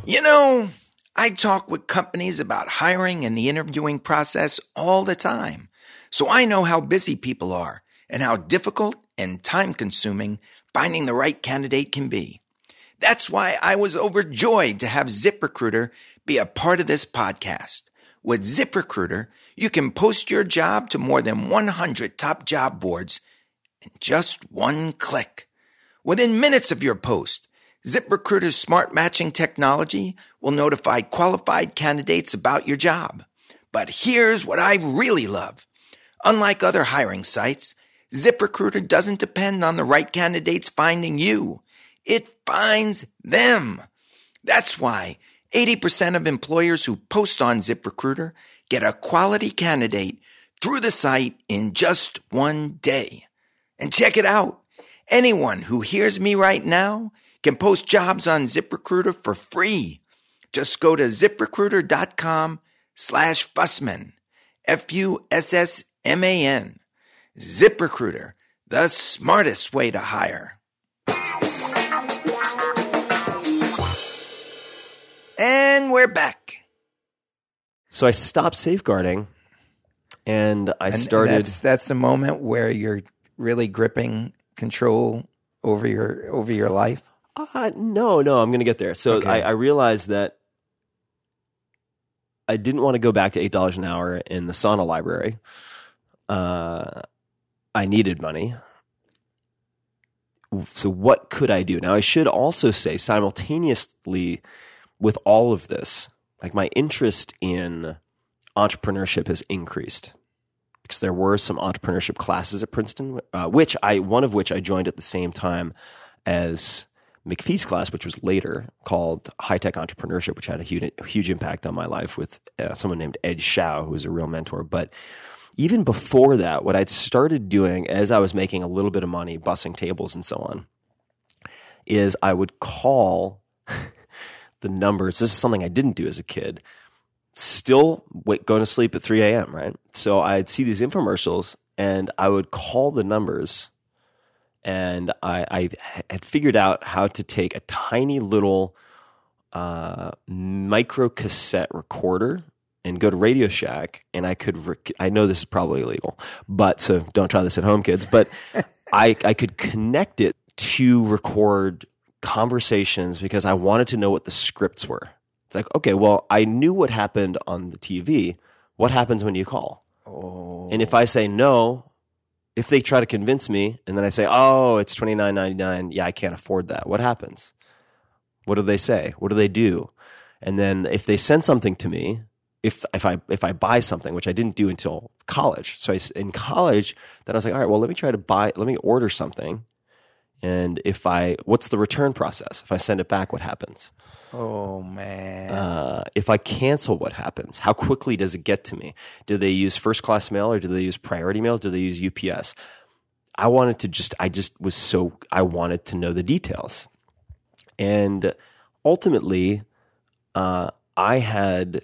You know, I talk with companies about hiring and the interviewing process all the time. So I know how busy people are and how difficult and time consuming finding the right candidate can be. That's why I was overjoyed to have ZipRecruiter be a part of this podcast. With ZipRecruiter, you can post your job to more than 100 top job boards in just one click. Within minutes of your post, ZipRecruiter's smart matching technology will notify qualified candidates about your job. But here's what I really love. Unlike other hiring sites, ZipRecruiter doesn't depend on the right candidates finding you. It finds them. That's why 80% of employers who post on ZipRecruiter get a quality candidate through the site in just one day. And check it out. Anyone who hears me right now can post jobs on ZipRecruiter for free. Just go to ziprecruiter.com slash Fussman. F-U-S-S-M-A-N. ZipRecruiter, the smartest way to hire. And we're back. So I stopped safeguarding and I And started. That's that's a moment where you're really gripping control over your over your life. Uh, no, no, I'm going to get there. So Okay. I, I realized that I didn't want to go back to eight dollars an hour in the sauna library. Uh, I needed money. So what could I do? Now I should also say simultaneously with all of this, like my interest in entrepreneurship has increased because there were some entrepreneurship classes at Princeton, uh, which I one of which I joined at the same time as McPhee's class, which was later called High Tech Entrepreneurship, which had a huge, huge impact on my life with uh, someone named Ed Zschau, who was a real mentor. But even before that, what I'd started doing as I was making a little bit of money, bussing tables and so on, is I would call the numbers. This is something I didn't do as a kid. Still wait, going to sleep at 3 a.m., right? So I'd see these infomercials and I would call the numbers and I, I had figured out how to take a tiny little uh, micro cassette recorder and go to Radio Shack, and I could. Rec- I know this is probably illegal, but so don't try this at home, kids. But I I could connect it to record conversations because I wanted to know what the scripts were. It's like, okay, well, I knew what happened on the TV. What happens when you call? Oh. And if I say no, if they try to convince me and then I say, "Oh, it's twenty nine ninety nine. Yeah, I can't afford that." What happens? What do they say? What do they do? And then if they send something to me, if if I if I buy something, which I didn't do until college, so I in college, then I was like, all right, well, let me try to buy, let me order something, and if I, what's the return process? If I send it back, what happens? Oh man. Uh, if I cancel, what happens? How quickly does it get to me? Do they use first class mail or do they use priority mail? Do they use UPS? I wanted to just, I just was so, I wanted to know the details. And ultimately, uh, I had,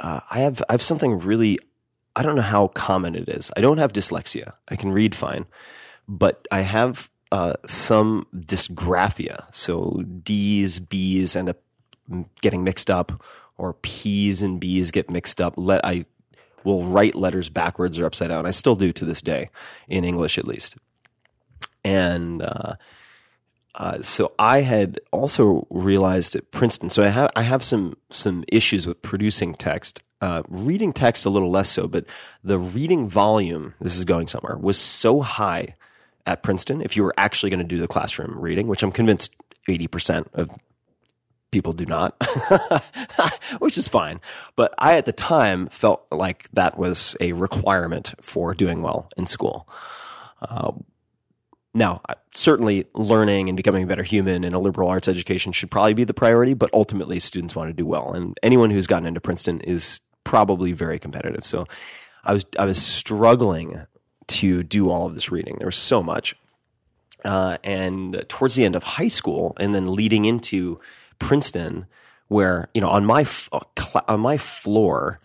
uh, I have, I have something really, I don't know how common it is. I don't have dyslexia. I can read fine, but I have uh, some dysgraphia. So D's, B's end up getting mixed up, or P's and B's get mixed up. Let I will write letters backwards or upside down. I still do to this day, in English at least. And uh, uh, so I had also realized at Princeton. So I have I have some some issues with producing text. Uh, reading text a little less so, but the reading volume. This is going somewhere. Was so high at Princeton. If you were actually going to do the classroom reading, which I'm convinced eighty percent of people do not, which is fine. But I at the time felt like that was a requirement for doing well in school. Uh, now, certainly learning and becoming a better human in a liberal arts education should probably be the priority, but ultimately students want to do well. And anyone who's gotten into Princeton is probably very competitive. So I was, I was struggling to do all of this reading. There was so much. Uh, and towards the end of high school and then leading into Princeton, where, you know, on my, f- uh, on my floor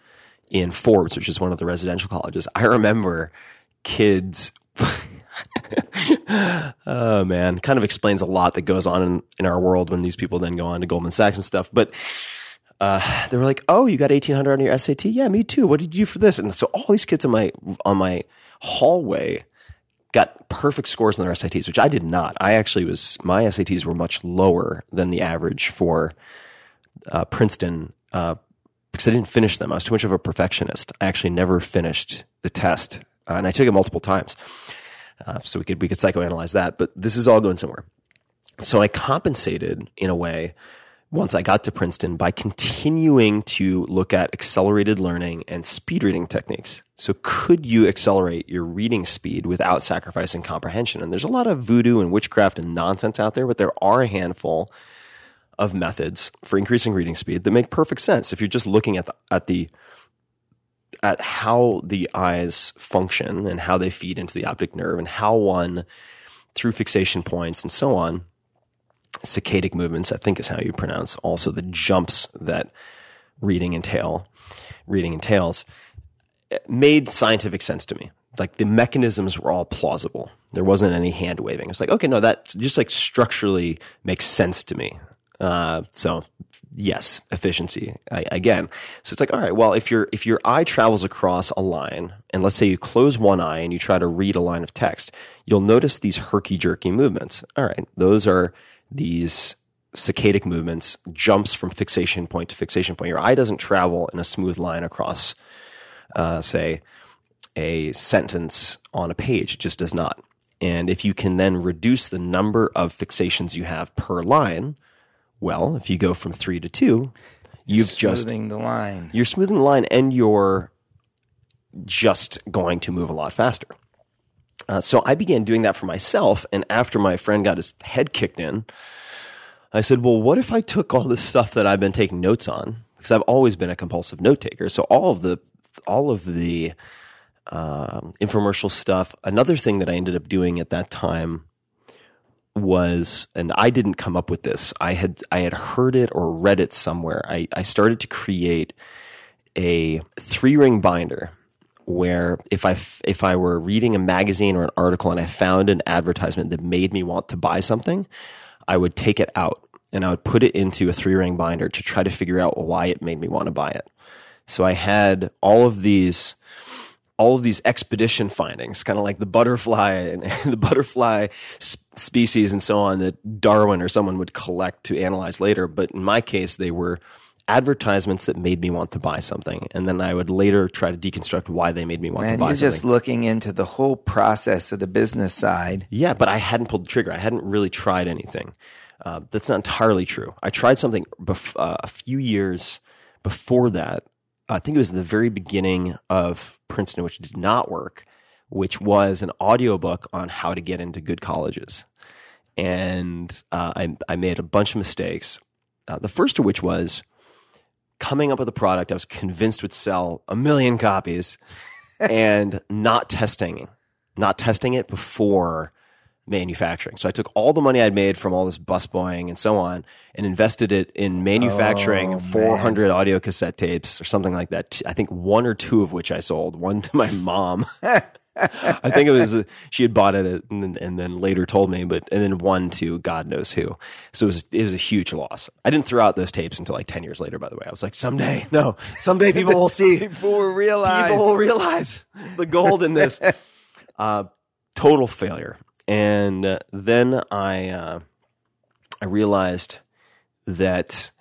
in Forbes, which is one of the residential colleges, I remember kids oh man, kind of explains a lot that goes on in, in our world when these people then go on to Goldman Sachs and stuff. But uh, they were like, "Oh, you got eighteen hundred on your SAT? Yeah, me too. What did you do for this?" And so all these kids on my on my hallway got perfect scores on their SATs, which I did not. I actually was my SATs were much lower than the average for uh, Princeton uh, because I didn't finish them. I was too much of a perfectionist. I actually never finished the test, uh, and I took it multiple times. Uh, so we could we could psychoanalyze that, but this is all going somewhere. So I compensated in a way once I got to Princeton by continuing to look at accelerated learning and speed reading techniques. So could you accelerate your reading speed without sacrificing comprehension? And there's a lot of voodoo and witchcraft and nonsense out there, but there are a handful of methods for increasing reading speed that make perfect sense if you're just looking at the at the at how the eyes function and how they feed into the optic nerve and how one through fixation points and so on saccadic movements i think is how you pronounce also the jumps that reading entail reading entails made scientific sense to me like the mechanisms were all plausible there wasn't any hand waving it's like okay no that just like structurally makes sense to me uh, so yes, efficiency I, again. So it's like, all right, well, if your if your eye travels across a line, and let's say you close one eye and you try to read a line of text, you'll notice these herky jerky movements. All right, those are these saccadic movements, jumps from fixation point to fixation point. Your eye doesn't travel in a smooth line across, uh, say, a sentence on a page. It just does not. And if you can then reduce the number of fixations you have per line, well, if you go from three to two, you've just Smoothing the line. you're smoothing the line and you're just going to move a lot faster. Uh, so I began doing that for myself. And after my friend got his head kicked in, I said, well, what if I took all this stuff that I've been taking notes on? Because I've always been a compulsive note taker. So all of the, all of the, um, infomercial stuff. Another thing that I ended up doing at that time was, and I didn't come up with this. I had I had heard it or read it somewhere. I, I started to create a three ring binder where if I if I were reading a magazine or an article and I found an advertisement that made me want to buy something, I would take it out and I would put it into a three ring binder to try to figure out why it made me want to buy it. So I had all of these all of these expedition findings, kind of like the butterfly and, and the butterfly s- species and so on that Darwin or someone would collect to analyze later. But in my case, they were advertisements that made me want to buy something. And then I would later try to deconstruct why they made me want to Man, buy you're something. just looking into the whole process of the business side. Yeah, but I hadn't pulled the trigger. I hadn't really tried anything. Uh, that's not entirely true. I tried something bef- uh, a few years before that. I think it was the very beginning of Princeton, which did not work, which was an audiobook on how to get into good colleges. And uh, I, I made a bunch of mistakes. Uh, the first of which was coming up with a product I was convinced would sell a million copies and not testing, not testing it before manufacturing. So I took all the money I'd made from all this busboying and so on and invested it in manufacturing Oh, 400 audio cassette tapes or something like that. I think one or two of which I sold, one to my mom. I think it was she had bought it and, then- and then later told me, but and then one to God knows who. So it was it was a huge loss. I didn't throw out those tapes until like ten years later. By the way, I was like, someday, no, someday people will see. People will realize. People will realize the gold in this. Uh, total failure. And uh, then I uh, I realized that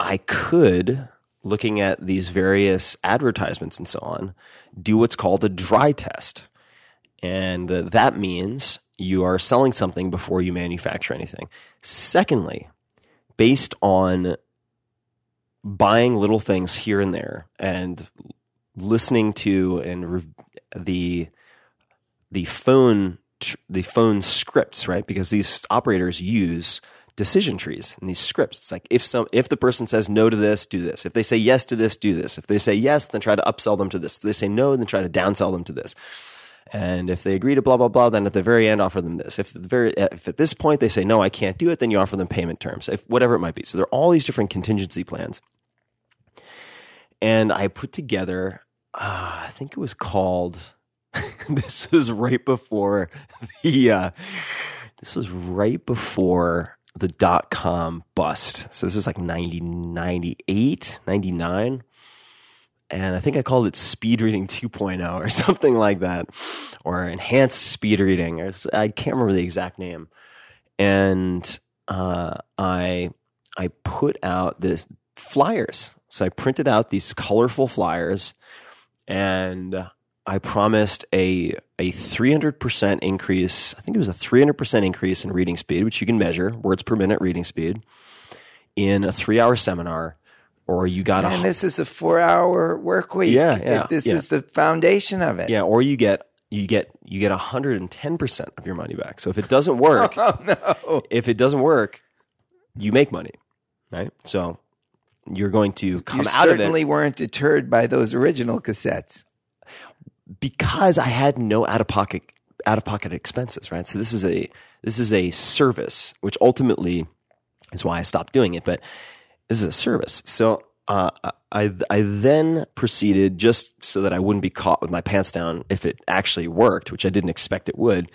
I could, looking at these various advertisements and so on, do what's called a dry test. And uh, that means you are selling something before you manufacture anything. Secondly, based on buying little things here and there and listening to and re- the the phone the phone scripts, right? Because these operators use decision trees and these scripts. It's like if some if the person says no to this, do this. If they say yes to this, do this. If they say yes, then try to upsell them to this. If they say no, then try to downsell them to this. And if they agree to blah blah blah, then at the very end offer them this. If the very if at this point they say no, I can't do it, then you offer them payment terms. If whatever it might be. So there are all these different contingency plans. And I put together, uh, I think it was called. this was right before the. Uh, this was right before the dot com bust. So this was like 90, 98, 99 and I think I called it speed reading 2.0 or something like that, or enhanced speed reading. I can't remember the exact name. And uh, I I put out this flyers. So I printed out these colorful flyers, and I promised a a 300% increase. I think it was a 300% increase in reading speed, which you can measure words per minute reading speed in a three hour seminar. Or you got a And this is a four-hour work week. Yeah, yeah, This yeah. is the foundation of it. Yeah, or you get you get you get hundred and ten percent of your money back. So if it doesn't work, Oh no! if it doesn't work, you make money, right? So you're going to come you out of certainly it weren't deterred by those original cassettes. Because I had no out of pocket out of pocket expenses, right? So this is a this is a service, which ultimately is why I stopped doing it. But this is a service, so. Uh, I I then proceeded just so that I wouldn't be caught with my pants down if it actually worked, which I didn't expect it would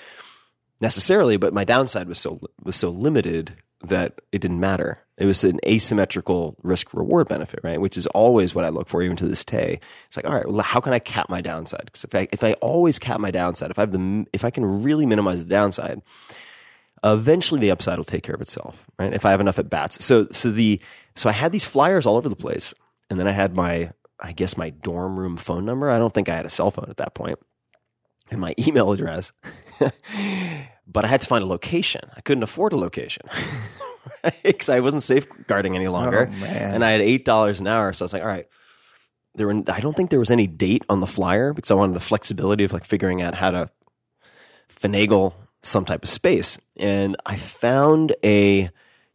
necessarily, but my downside was so was so limited that it didn't matter. It was an asymmetrical risk reward benefit, right? Which is always what I look for, even to this day. It's like, all right, well, how can I cap my downside? Because if I if I always cap my downside, if I have the if I can really minimize the downside, eventually the upside will take care of itself, right? If I have enough at bats. So so the so I had these flyers all over the place, and then I had my I guess my dorm room phone number. I don't think I had a cell phone at that point, and my email address. But I had to find a location. I couldn't afford a location because I wasn't safeguarding any longer, Oh, and I had eight dollars an hour. So I was like, all right. There were, I don't think there was any date on the flyer because I wanted the flexibility of like figuring out how to finagle some type of space. And I found a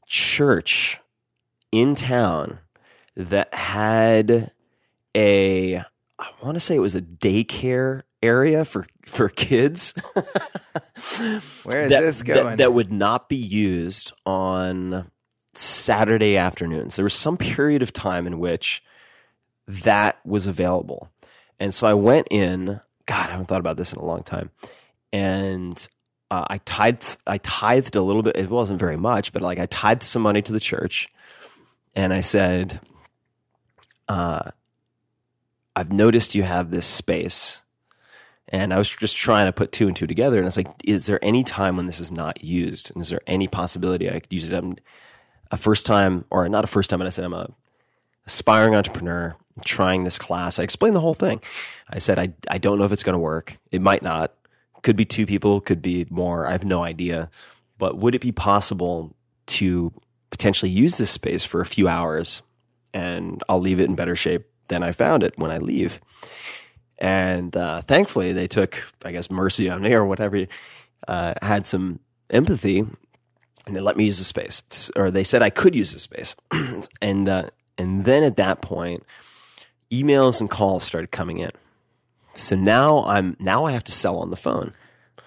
church in town that had a I want to say it was a daycare area for for kids Where is that, this that- going? that would not be used on Saturday afternoons. There was some period of time in which that was available. And so I went in, God, I haven't thought about this in a long time. And uh, I tithed, I tithed a little bit. It wasn't very much, but like I tithed some money to the church. And I said, uh, I've noticed you have this space. And I was just trying to put two and two together. And I was like, is there any time when this is not used? And is there any possibility I could use it? I'm a first time, or not a first time, but I said, I'm a aspiring entrepreneur trying this class. I explained the whole thing. I said, I, I don't know if it's going to work. It might not. Could be two people, could be more. I have no idea. But would it be possible to potentially use this space for a few hours and I'll leave it in better shape than I found it when I leave? And uh, thankfully, they took, I guess, mercy on me or whatever, uh, had some empathy and they let me use the space, or they said I could use the space, and uh, and then at that point, emails and calls started coming in. So now I'm now I have to sell on the phone.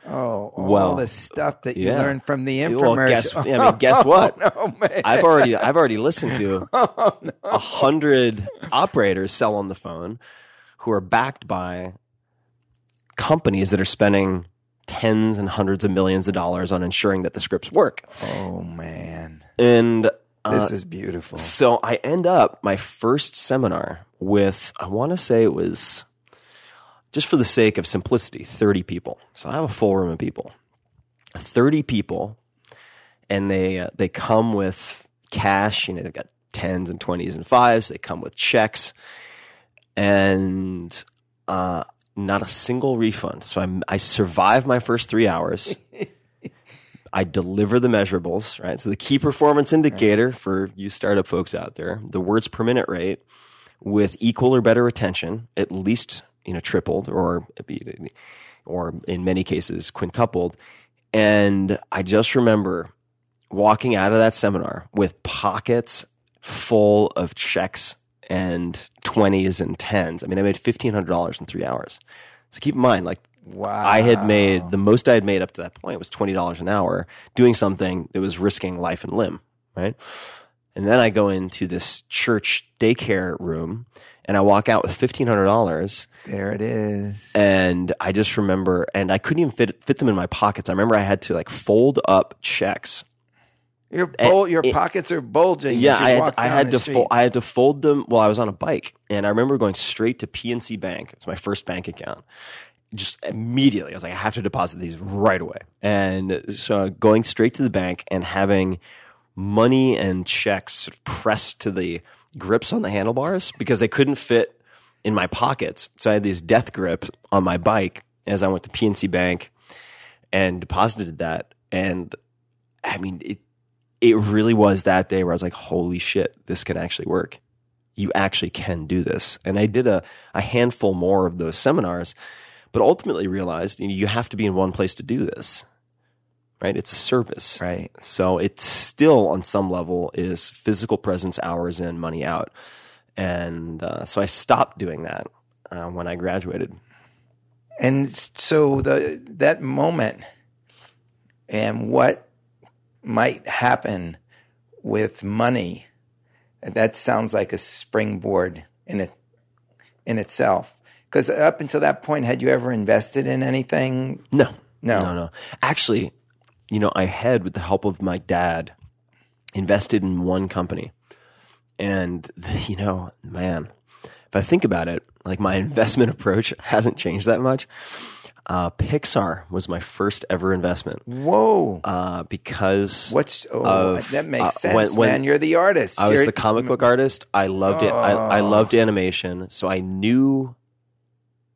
oh, all well, the stuff that you yeah. learned from the Well, infomercial. guess- I mean, guess what? Oh, man. I've already I've already listened to a hundred operators sell on the phone who are backed by companies that are spending tens and hundreds of millions of dollars on ensuring that the scripts work. oh man, And uh, this is beautiful. So I end up my first seminar with, I want to say it was, just for the sake of simplicity, 30 people. So I have a full room of people. 30 people, and they, uh, they come with cash. You know, they've got tens and 20s and fives. They come with checks and uh, not a single refund. So I'm, I survive my first three hours. I deliver the measurables, right? So the key performance indicator for you startup folks out there, the words per minute rate with equal or better retention, at least, you know, tripled or or in many cases quintupled. And I just remember walking out of that seminar with pockets full of checks and 20s and 10s. I mean, I made $1,500 in three hours. So keep in mind, like, Wow. I had made the most I had made up to that point was $20 an hour doing something that was risking life and limb, right? And then I go into this church daycare room and I walk out with $1,500 There it is. and I just remember, and I couldn't even fit fit them in my pockets. I remember I had to like fold up checks. Your bul- your it- pockets are bulging. Yeah, I had, I had to fold. I had to fold them while I was on a bike, and I remember going straight to PNC Bank. It's my first bank account. Just immediately, I was like, I have to deposit these right away. And so going straight to the bank and having money and checks pressed to the grips on the handlebars because they couldn't fit in my pockets. So I had these death grip on my bike as I went to PNC Bank and deposited that. And I mean, it it really was that day where I was like, holy shit, this can actually work. You actually can do this. And I did a, a handful more of those seminars, but ultimately realized you, know, you have to be in one place to do this. Right? It's a service. Right. So it still, on some level, is physical presence, hours in, money out. And uh, so I stopped doing that uh, when I graduated. And so the that moment and what might happen with money, that sounds like a springboard in it in itself. Because up until that point, had you ever invested in anything? No, No. no, no. Actually, you know, I had, with the help of my dad, invested in one company, and you know, man, if I think about it, like my investment approach hasn't changed that much. Uh, Pixar was my first ever investment Whoa! uh, because What's oh of, that makes uh, sense, when- when man. You're the artist. I was You're- the comic book artist. I loved it. I, I Oh. loved animation, so I knew.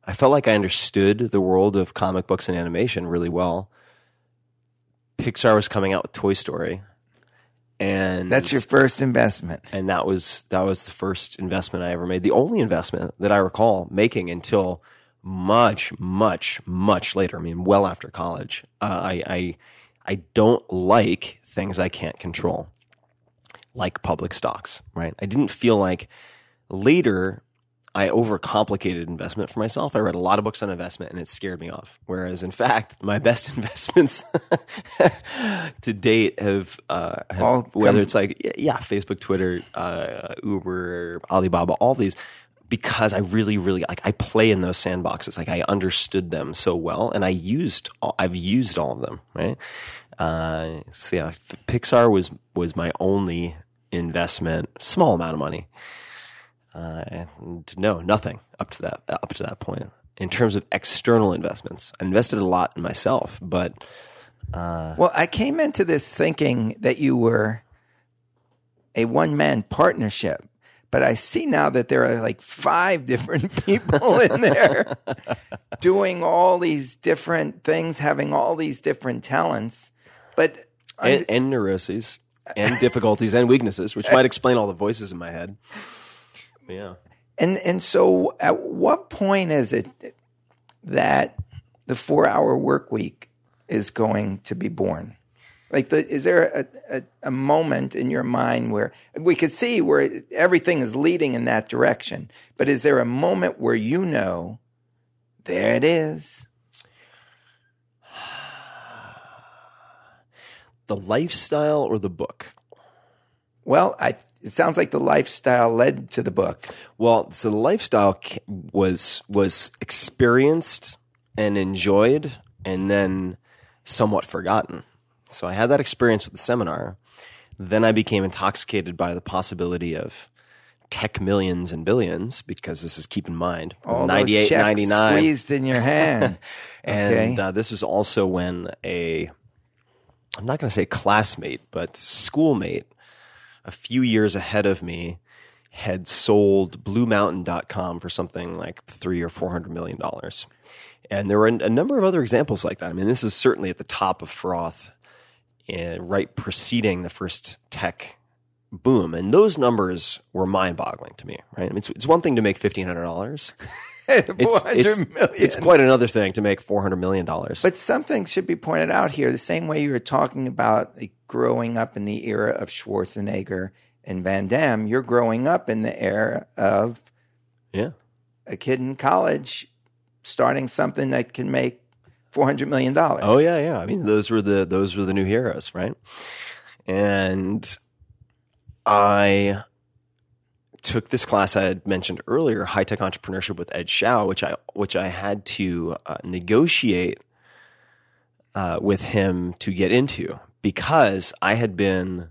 I felt like I understood the world of comic books and animation really well. Pixar was coming out with Toy Story, and That's your first investment. and that was that was the first investment I ever made. The only investment that I recall making until much, much, much later. I mean, well after college. Uh, I, I I don't like things I can't control, like public stocks. Right? I didn't feel like later. I overcomplicated investment for myself. I read a lot of books on investment and it scared me off. Whereas, in fact, my best investments to date have, uh, have whether come- it's like yeah, Facebook, Twitter, uh, Uber, Alibaba, all these, because I really, really like I play in those sandboxes. Like I understood them so well, and I used all, I've used all of them. Right. Uh, so yeah, Pixar was was my only investment, small amount of money. Uh, and no, nothing up to that up to that point. In terms of external investments, I invested a lot in myself, but Well, I came into this thinking that you were a one man partnership, but I see now that there are like five different people in there doing all these different things, having all these different talents. But and, and neuroses and difficulties and weaknesses, which might explain all the voices in my head. But yeah. And and so, at what point is it that the four hour work week is going to be born? Like, the, is there a, a, a moment in your mind where we could see where everything is leading in that direction? But is there a moment where you know, there it is? The lifestyle or the book? Well, I, it sounds like the lifestyle led to the book. Well, so the lifestyle was was experienced and enjoyed, and then somewhat forgotten. So I had that experience with the seminar. Then I became intoxicated by the possibility of tech millions and billions because this is keep in mind All 98 those 99 squeezed in your hand. and Okay. uh, this was also when a i'm not going to say classmate but schoolmate a few years ahead of me had sold bluemountain.com for something like three or four hundred million dollars and there were a number of other examples like that i mean this is certainly at the top of froth Uh, right preceding the first tech boom and those numbers were mind-boggling to me right I mean, it's, it's one thing to make $1500 It's, it's, it's quite another thing to make $400 million. But something should be pointed out here. The same way you were talking about like, growing up in the era of Schwarzenegger and Van Damme, you're growing up in the era of yeah. a kid in college starting something that can make four hundred million dollars. Oh yeah, yeah. I mean, those were the those were the new heroes, right? And I took this class I had mentioned earlier, high tech entrepreneurship with Ed Zschau, which I which I had to uh, negotiate uh, with him to get into because I had been.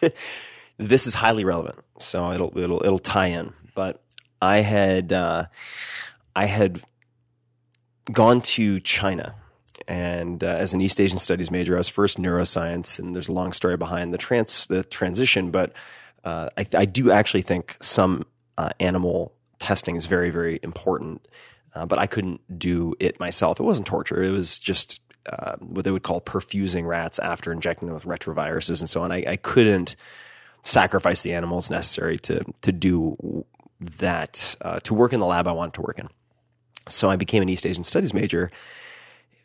this is highly relevant, so it'll it'll it'll tie in. But I had uh, I had gone to China. And uh, as an East Asian Studies major, I was first neuroscience, and there's a long story behind the trans the transition. But uh, I, I do actually think some uh, animal testing is very very important. Uh, but I couldn't do it myself. It wasn't torture. It was just uh, what they would call perfusing rats after injecting them with retroviruses and so on. I, I couldn't sacrifice the animals necessary to to do that uh, to work in the lab I wanted to work in. So I became an East Asian Studies major.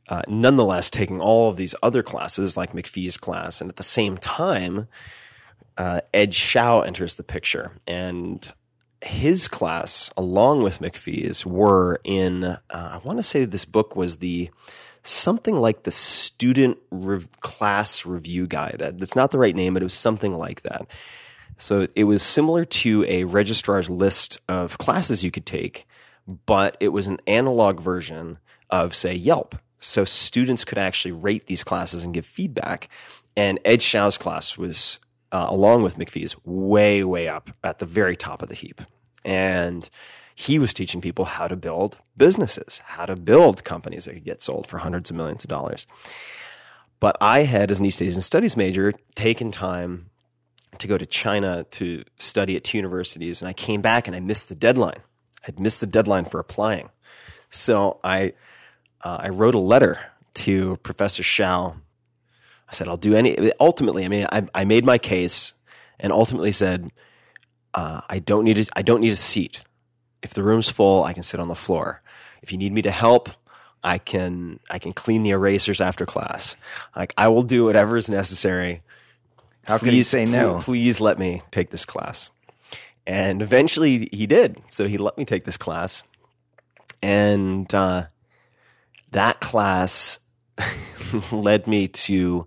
Uh, nonetheless, taking all of these other classes like McPhee's class, and at the same time, uh, Ed Zschau enters the picture, and his class, along with McPhee's, were in. Uh, I want to say this book was the something like the student rev- class review guide. Uh, That's not the right name, but it was something like that. So it was similar to a registrar's list of classes you could take, but it was an analog version of, say, Yelp. So students could actually rate these classes and give feedback. And Ed Zschau's class was, uh, along with McPhee's, way, way up at the very top of the heap. And he was teaching people how to build businesses, how to build companies that could get sold for hundreds of millions of dollars. But I had, as an East Asian Studies major, taken time to go to China to study at two universities, and I came back and I missed the deadline. I'd missed the deadline for applying, so I uh, I wrote a letter to Professor Zschau. I said I'll do any. Ultimately, I mean, I, I made my case, and ultimately said uh, I don't need a, I don't need a seat. If the room's full, I can sit on the floor. If you need me to help, I can I can clean the erasers after class. Like I will do whatever is necessary. How can you say no? Please, please let me take this class. And eventually he did. So he let me take this class. And uh, that class led me to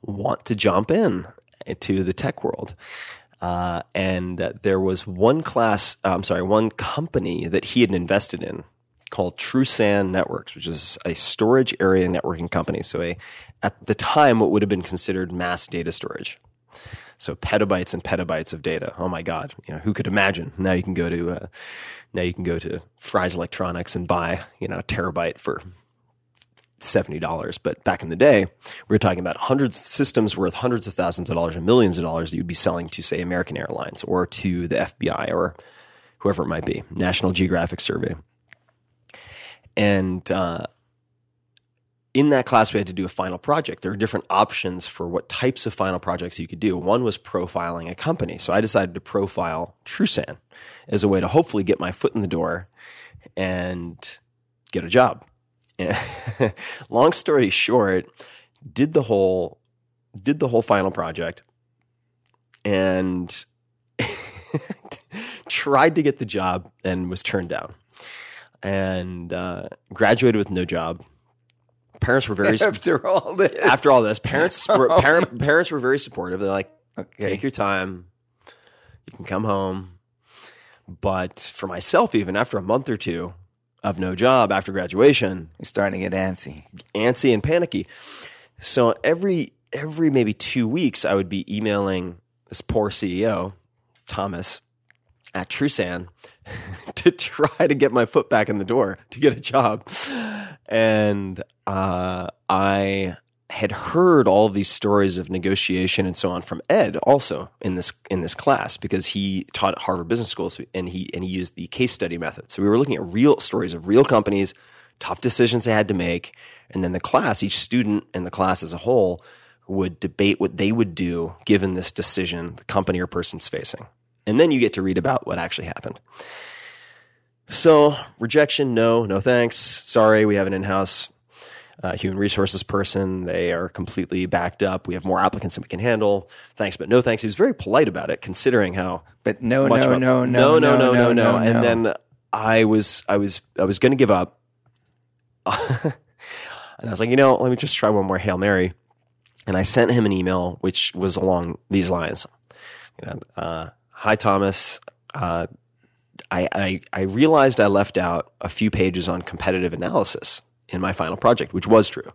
want to jump in to the tech world. Uh, and uh, there was one class, uh, I'm sorry, one company that he had invested in called TrueSAN Networks, which is a storage area networking company. So a, at the time, what would have been considered mass data storage. So petabytes and petabytes of data. Oh my God! You know who could imagine? Now you can go to uh, now you can go to Fry's Electronics and buy you know a terabyte for seventy dollars. But back in the day, we were talking about hundreds systems worth hundreds of thousands of dollars and millions of dollars that you'd be selling to say American Airlines or to the FBI or whoever it might be, National Geographic Survey. And uh, in that class, we had to do a final project. There are different options for what types of final projects you could do. One was profiling a company. So I decided to profile TrueSAN as a way to hopefully get my foot in the door and get a job. Long story short, did the whole did the whole final project and tried to get the job and was turned down and uh, graduated with no job parents were very After all this, after all this parents were, oh. parent, parents were very supportive. They're like okay, take your time. You can come home. But for myself even after a month or two of no job after graduation you're starting to get antsy. antsy and panicky. So every every maybe two weeks i would be emailing this poor ceo thomas at TrueSAN to try to get my foot back in the door to get a job. And uh, i had heard all of these stories of negotiation and so on from Ed Zschau in this in this class because he taught at harvard business school and he and he used the case study method. So we were looking at real stories of real companies tough decisions they had to make and then the class each student and the class as a whole would debate what they would do given this decision the company or person's facing and then you get to read about what actually happened So rejection, no, no thanks. Sorry, we have an in-house uh, human resources person. They are completely backed up. We have more applicants than we can handle. Thanks, but no thanks. He was very polite about it, considering how. But no, no, of a- no, no, no, no, no, no, no, And no. then I was, I was, I was going to give up, and I was like, you know, let me just try one more hail mary. And I sent him an email which was along these lines. You know, uh, hi Thomas. Uh, I, I I realized I left out a few pages on competitive analysis in my final project, which was true.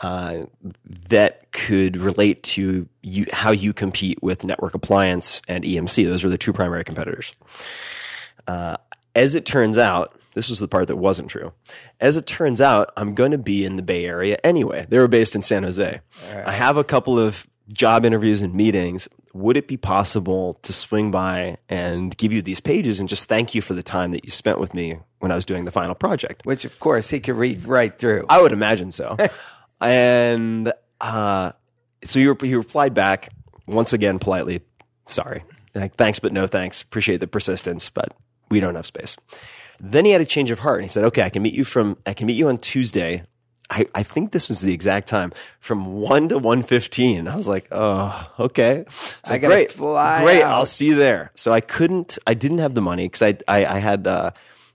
Uh, that could relate to you, how you compete with Network Appliance and EMC. Those are the two primary competitors. Uh, as it turns out, this was the part that wasn't true. As it turns out, I'm going to be in the Bay Area anyway. They were based in San Jose. I have a couple of job interviews and meetings. Would it be possible to swing by and give you these pages and just thank you for the time that you spent with me when I was doing the final project? Which, of course, he could read right through. I would imagine so. and uh, so you, you replied back once again politely, sorry. Like, thanks, but no thanks. Appreciate the persistence, but we don't have space. Then he had a change of heart and he said, okay, I can meet you from, I can meet you on Tuesday. I, I think this was the exact time from one to one fifteen. I was like, oh, okay. So I gotta great, fly great. out. I'll see you there. So I couldn't, I didn't have the money because I, I, I had, uh,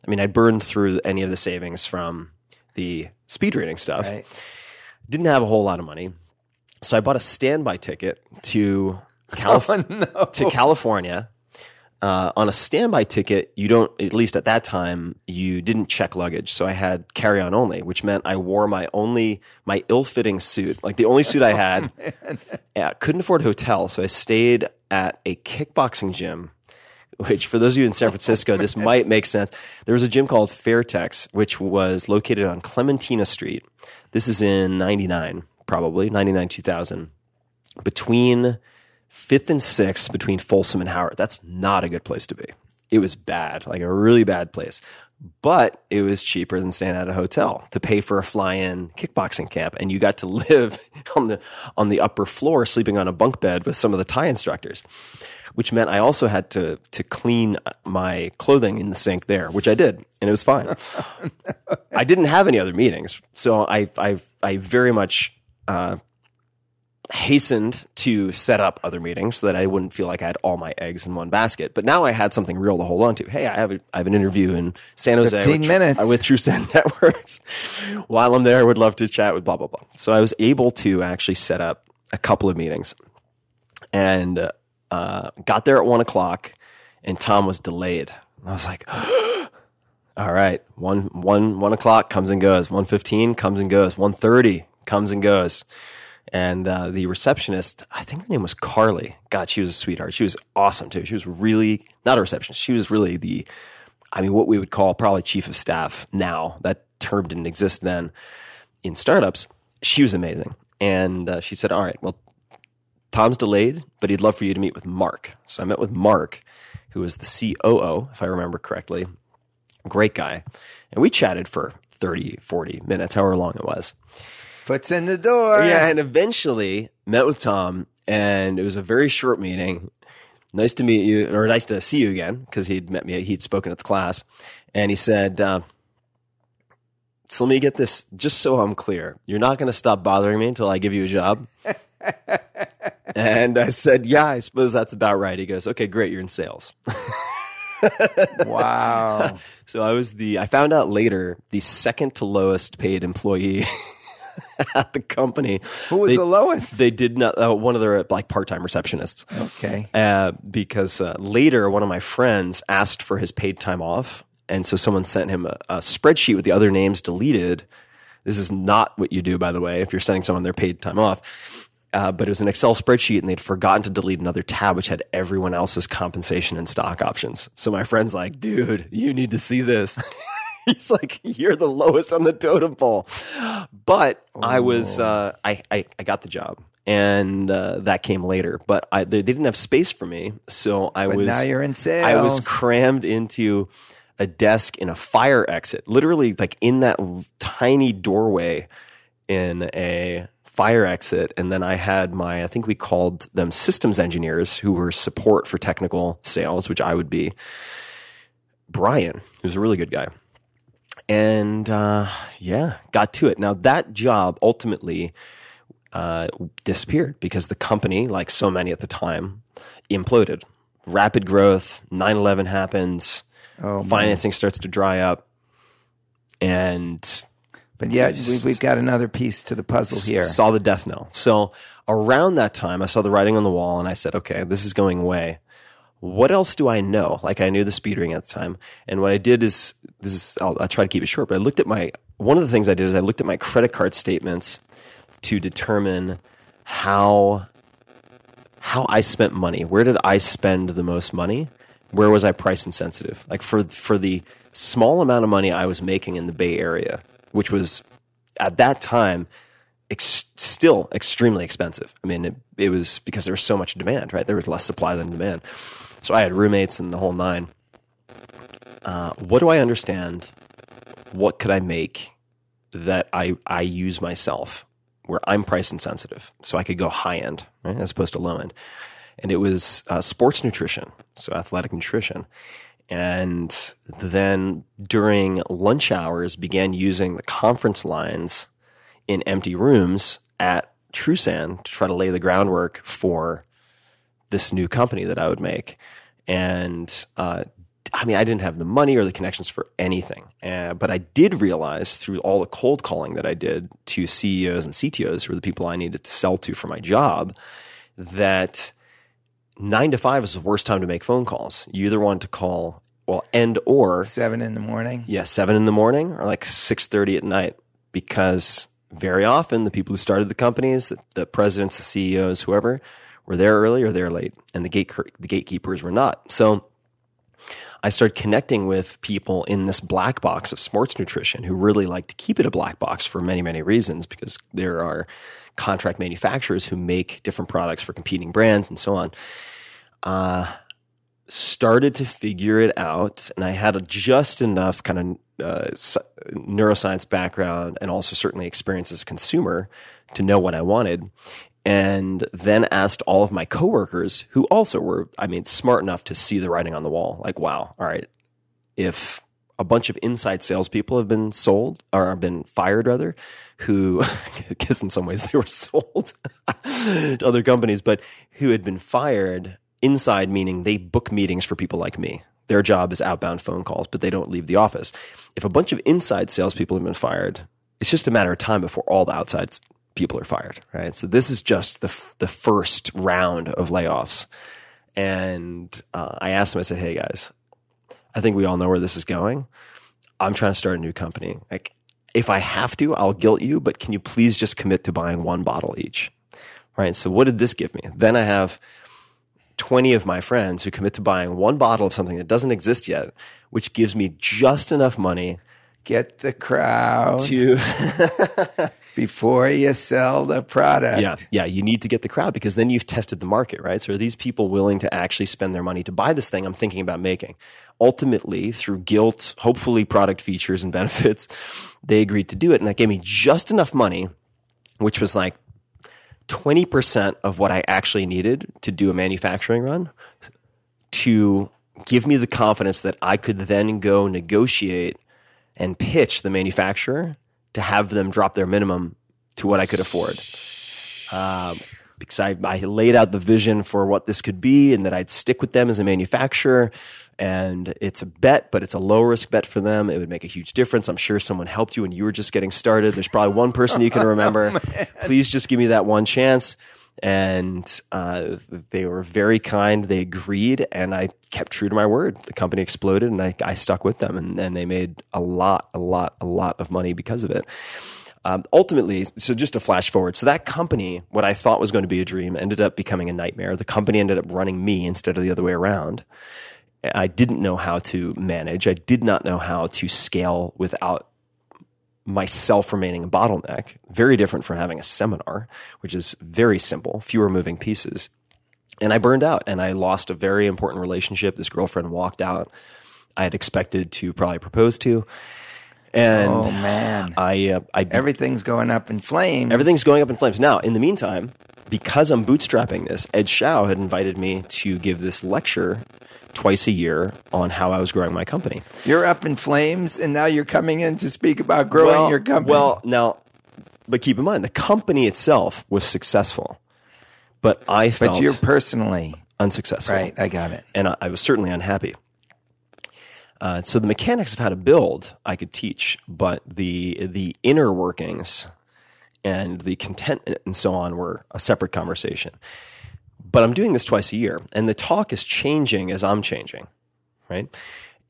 I mean, I burned through any of the savings from the speed reading stuff Right. didn't have a whole lot of money, so I bought a standby ticket to Calif- Oh, to California. Uh, on a standby ticket, you don't, at least at that time, you didn't check luggage. So I had carry on only, which meant I wore my only, my ill fitting suit, like the only suit I had. yeah, couldn't afford a hotel. So I stayed at a kickboxing gym, which for those of you in San Francisco, this might make sense. There was a gym called Fairtex, which was located on Clementina Street. This is in 99, probably, 99, 2000 between fifth and sixth between Folsom and Howard. That's not a good place to be. It was bad, like a really bad place. But it was cheaper than staying at a hotel to pay for a fly-in kickboxing camp, and you got to live on the on the upper floor, sleeping on a bunk bed with some of the Thai instructors, which meant I also had to to clean my clothing in the sink there, which I did, and it was fine. I didn't have any other meetings, so I I I very much uh, hastened to set up other meetings so that I wouldn't feel like I had all my eggs in one basket. But now I had something real to hold on to. Hey, I have a, I have an interview in San Jose. 15 with- minutes. With TrueSAN Networks. While I'm there, I would love to chat with blah blah blah. So I was able to actually set up a couple of meetings, and uh, got there at one o'clock, and Tom was delayed. I was like. All right, one one one o'clock comes and goes. One fifteen comes and goes. One thirty comes and goes. And uh, the receptionist, I think her name was Carly. God, she was a sweetheart. She was awesome too. She was really not a receptionist. She was really the, I mean, what we would call probably chief of staff now. That term didn't exist then in startups. She was amazing. And uh, she said, "All right, well, Tom's delayed, but he'd love for you to meet with Mark." So I met with Mark, who was the COO, if I remember correctly great guy. And we chatted for 30, 40 minutes, however long it was. Foot's in the door. Yeah, and eventually met with Tom, and it was a very short meeting. Nice to meet you, or nice to see you again, because he'd met me, he'd spoken at the class. And he said, uh, So let me get this, just so I'm clear. You're not going to stop bothering me until I give you a job? and I said, Yeah, I suppose that's about right. He goes, Okay, great, you're in sales. Wow. So I was the, I found out later, the second to lowest paid employee at the company. Who was They- the lowest? They did not, uh, one of their like part time receptionists. Okay. Uh, because uh, later, one of my friends asked for his paid time off. And so someone sent him a, a spreadsheet with the other names deleted. This is not what you do, by the way, if you're sending someone their paid time off. Uh, but it was an Excel spreadsheet, and they'd forgotten to delete another tab which had everyone else's compensation and stock options. So my friend's like, "Dude, you need to see this." He's like, "You're the lowest on the totem pole." But I was, uh, I, I, I got the job, and uh, that came later. But I, they, didn't have space for me, so I But was. now you're in sales. I was crammed into a desk in a fire exit, literally like in that tiny doorway in a fire exit. And then I had my, I think we called them systems engineers who were support for technical sales, which I would be. Brian, who's a really good guy. And uh, yeah, got to it. Now, that job ultimately uh, disappeared because the company, like so many at the time, imploded. Rapid growth, 9 11 happens, Oh, man. financing starts to dry up. And But yeah, we, we've got another piece to the puzzle here. saw the death knell. So around that time, I saw the writing on the wall, and I said, "Okay, this is going away. What else do I know?" Like I knew the speed ring at the time, and what I did is this is I'll, I'll try to keep it short. But I looked at my one of the things I did is I looked at my credit card statements to determine how how I spent money. Where did I spend the most money? Where was I price insensitive? Like for for the small amount of money I was making in the Bay Area, which was at that time ex- still extremely expensive. I mean, it, it was because there was so much demand, right? There was less supply than demand. So I had roommates and the whole nine. Uh, what do I understand? What could I make that I I use myself where I'm price insensitive, so I could go high end right, as opposed to low end. And it was uh, sports nutrition, so athletic nutrition. And then during lunch hours, began using the conference lines in empty rooms at TrueSAN to try to lay the groundwork for this new company that I would make. And uh, I mean, I didn't have the money or the connections for anything, uh, but I did realize through all the cold calling that I did to CEOs and CTOs, who were the people I needed to sell to for my job, that nine to five is the worst time to make phone calls. You either want to call, well, and or Seven in the morning. yeah, seven in the morning or like six thirty at night, because very often the people who started the companies, the, the presidents, the CEOs, whoever, were there early or there late, and the gate the gatekeepers were not. So I started connecting with people in this black box of sports nutrition who really like to keep it a black box for many, many reasons because there are contract manufacturers who make different products for competing brands and so on. Uh, started to figure it out, and I had a, just enough kind of uh, neuroscience background and also certainly experience as a consumer to know what I wanted. And then asked all of my coworkers who also were, I mean, smart enough to see the writing on the wall. Like, wow, all right, if a bunch of inside salespeople have been sold or have been fired rather, who, because in some ways they were sold to other companies, but who had been fired inside, meaning they book meetings for people like me. Their job is outbound phone calls, but they don't leave the office. If a bunch of inside salespeople have been fired, it's just a matter of time before all the outside people are fired, right? So this is just the f- the first round of layoffs, and uh, I asked them. I said, "Hey guys, I think we all know where this is going. I'm trying to start a new company. Like, if I have to, I'll guilt you, but can you please just commit to buying one bottle each? Right. So what did this give me? Then I have 20 of my friends who commit to buying one bottle of something that doesn't exist yet, which gives me just enough money Get the crowd to before you sell the product. Yeah, yeah. You need to get the crowd because then you've tested the market, right? So are these people willing to actually spend their money to buy this thing I'm thinking about making? Ultimately, through guilt, hopefully product features and benefits, they agreed to do it, and that gave me just enough money, which was like twenty percent of what I actually needed to do a manufacturing run, to give me the confidence that I could then go negotiate and pitch the manufacturer to have them drop their minimum to what I could afford. Um, because I, I laid out the vision for what this could be and that I'd stick with them as a manufacturer. And it's a bet, but it's a low risk bet for them. It would make a huge difference. I'm sure someone helped you when you were just getting started. There's probably one person you can remember. Please just give me that one chance. And uh, they were very kind. They agreed, and I kept true to my word. The company exploded, and I, I stuck with them, and, and they made a lot, a lot, a lot of money because of it. Um, ultimately, so just to flash forward, so that company, what I thought was going to be a dream, ended up becoming a nightmare. The company ended up running me instead of the other way around. I didn't know how to manage. I did not know how to scale without myself remaining a bottleneck. Very different from having a seminar, which is very simple, fewer moving pieces. And I burned out and I lost a very important relationship. This girlfriend walked out. I had expected to probably propose to. And Oh man, I, uh, I everything's going up in flames. Everything's going up in flames. Now, in the meantime, because I'm bootstrapping this, Ed Zschau had invited me to give this lecture twice a year on how I was growing my company. You're up in flames, and now you're coming in to speak about growing well, your company. Well, now, but keep in mind, the company itself was successful, but I felt but you're personally unsuccessful. right. I got it. and I, I was certainly unhappy. Uh, so the mechanics of how to build I could teach, but the the inner workings and the contentment and so on were a separate conversation. But I'm doing this twice a year, and the talk is changing as I'm changing, right?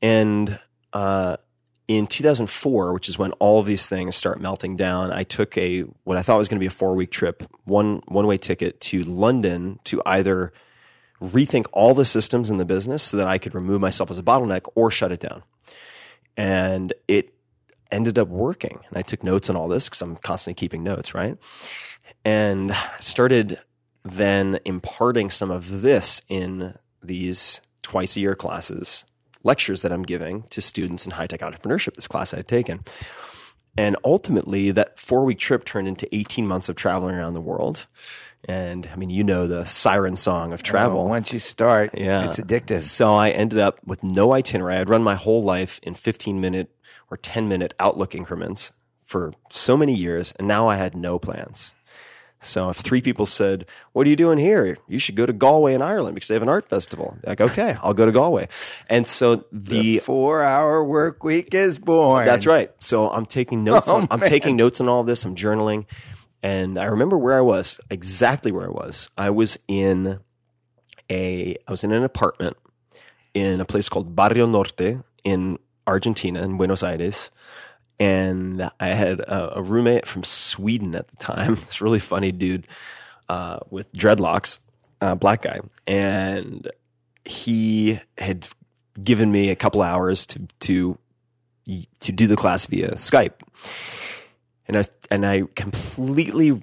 And uh, in 2004, which is when all of these things start melting down, I took a what I thought was going to be a four week trip, one one way ticket to London to either rethink all the systems in the business so that I could remove myself as a bottleneck or shut it down. And it ended up working. And I took notes on all this because I'm constantly keeping notes, right? And started then imparting some of this in these twice a year classes, lectures that I'm giving to students in high tech entrepreneurship, this class I had taken. And ultimately, that four week trip turned into 18 months of traveling around the world. And I mean, you know the siren song of oh, travel. Well, once you start, Yeah. it's addictive. So I ended up with no itinerary. I'd run my whole life in 15 minute or 10 minute outlook increments for so many years, and now I had no plans. So if three people said, "What are you doing here? You should go to Galway in Ireland because they have an art festival." Like, okay, I'll go to Galway. And so The the four-hour work week is born. that's right. So I'm taking notes. Oh, on, I'm taking notes on all this. I'm journaling, and I remember where I was exactly where I was. I was in a I was in an apartment in a place called Barrio Norte in Argentina in Buenos Aires. And I had a, a roommate from Sweden at the time. This really funny dude uh, with dreadlocks, uh, black guy, and he had given me a couple hours to to to do the class via Skype, and I and I completely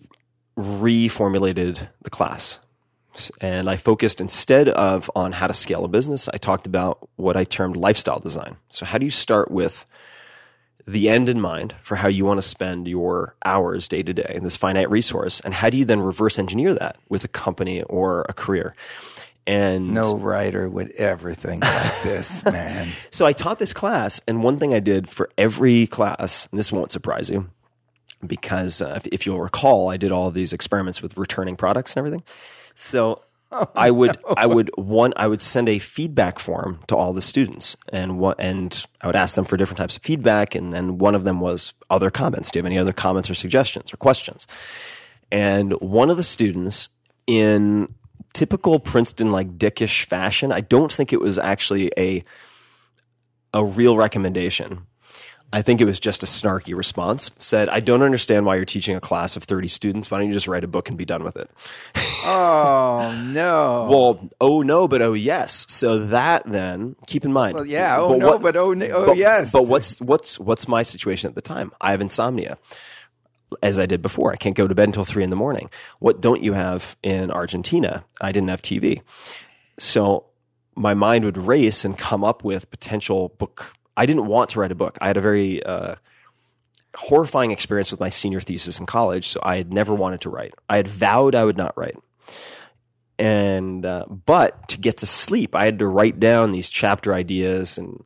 reformulated the class, and I focused instead of on how to scale a business, I talked about what I termed lifestyle design. So how do you start with the end in mind for how you want to spend your hours day to day in this finite resource, and how do you then reverse engineer that with a company or a career? And No writer would ever think like this, man. so I taught this class, and one thing I did for every class, and this won't surprise you, because uh, if, if you'll recall, I did all these experiments with returning products and everything. So I would, I would one, I would send a feedback form to all the students, and what, and I would ask them for different types of feedback, and then one of them was other comments. Do you have any other comments or suggestions or questions? And one of the students in typical Princeton like dickish fashion, I don't think it was actually a a real recommendation. I think it was just a snarky response. Said, "I don't understand why you're teaching a class of 30 students. Why don't you just write a book and be done with it?" Oh no. Well, oh no, but oh yes. So that then, keep in mind. Well, yeah. Oh no, but oh, oh but- yes. But what's what's what's my situation at the time? I have insomnia, as I did before. I can't go to bed until three in the morning. What don't you have in Argentina? I didn't have TV, so my mind would race and come up with potential book. I didn't want to write a book. I had a very uh, horrifying experience with my senior thesis in college, so I had never wanted to write. I had vowed I would not write and uh, but to get to sleep i had to write down these chapter ideas and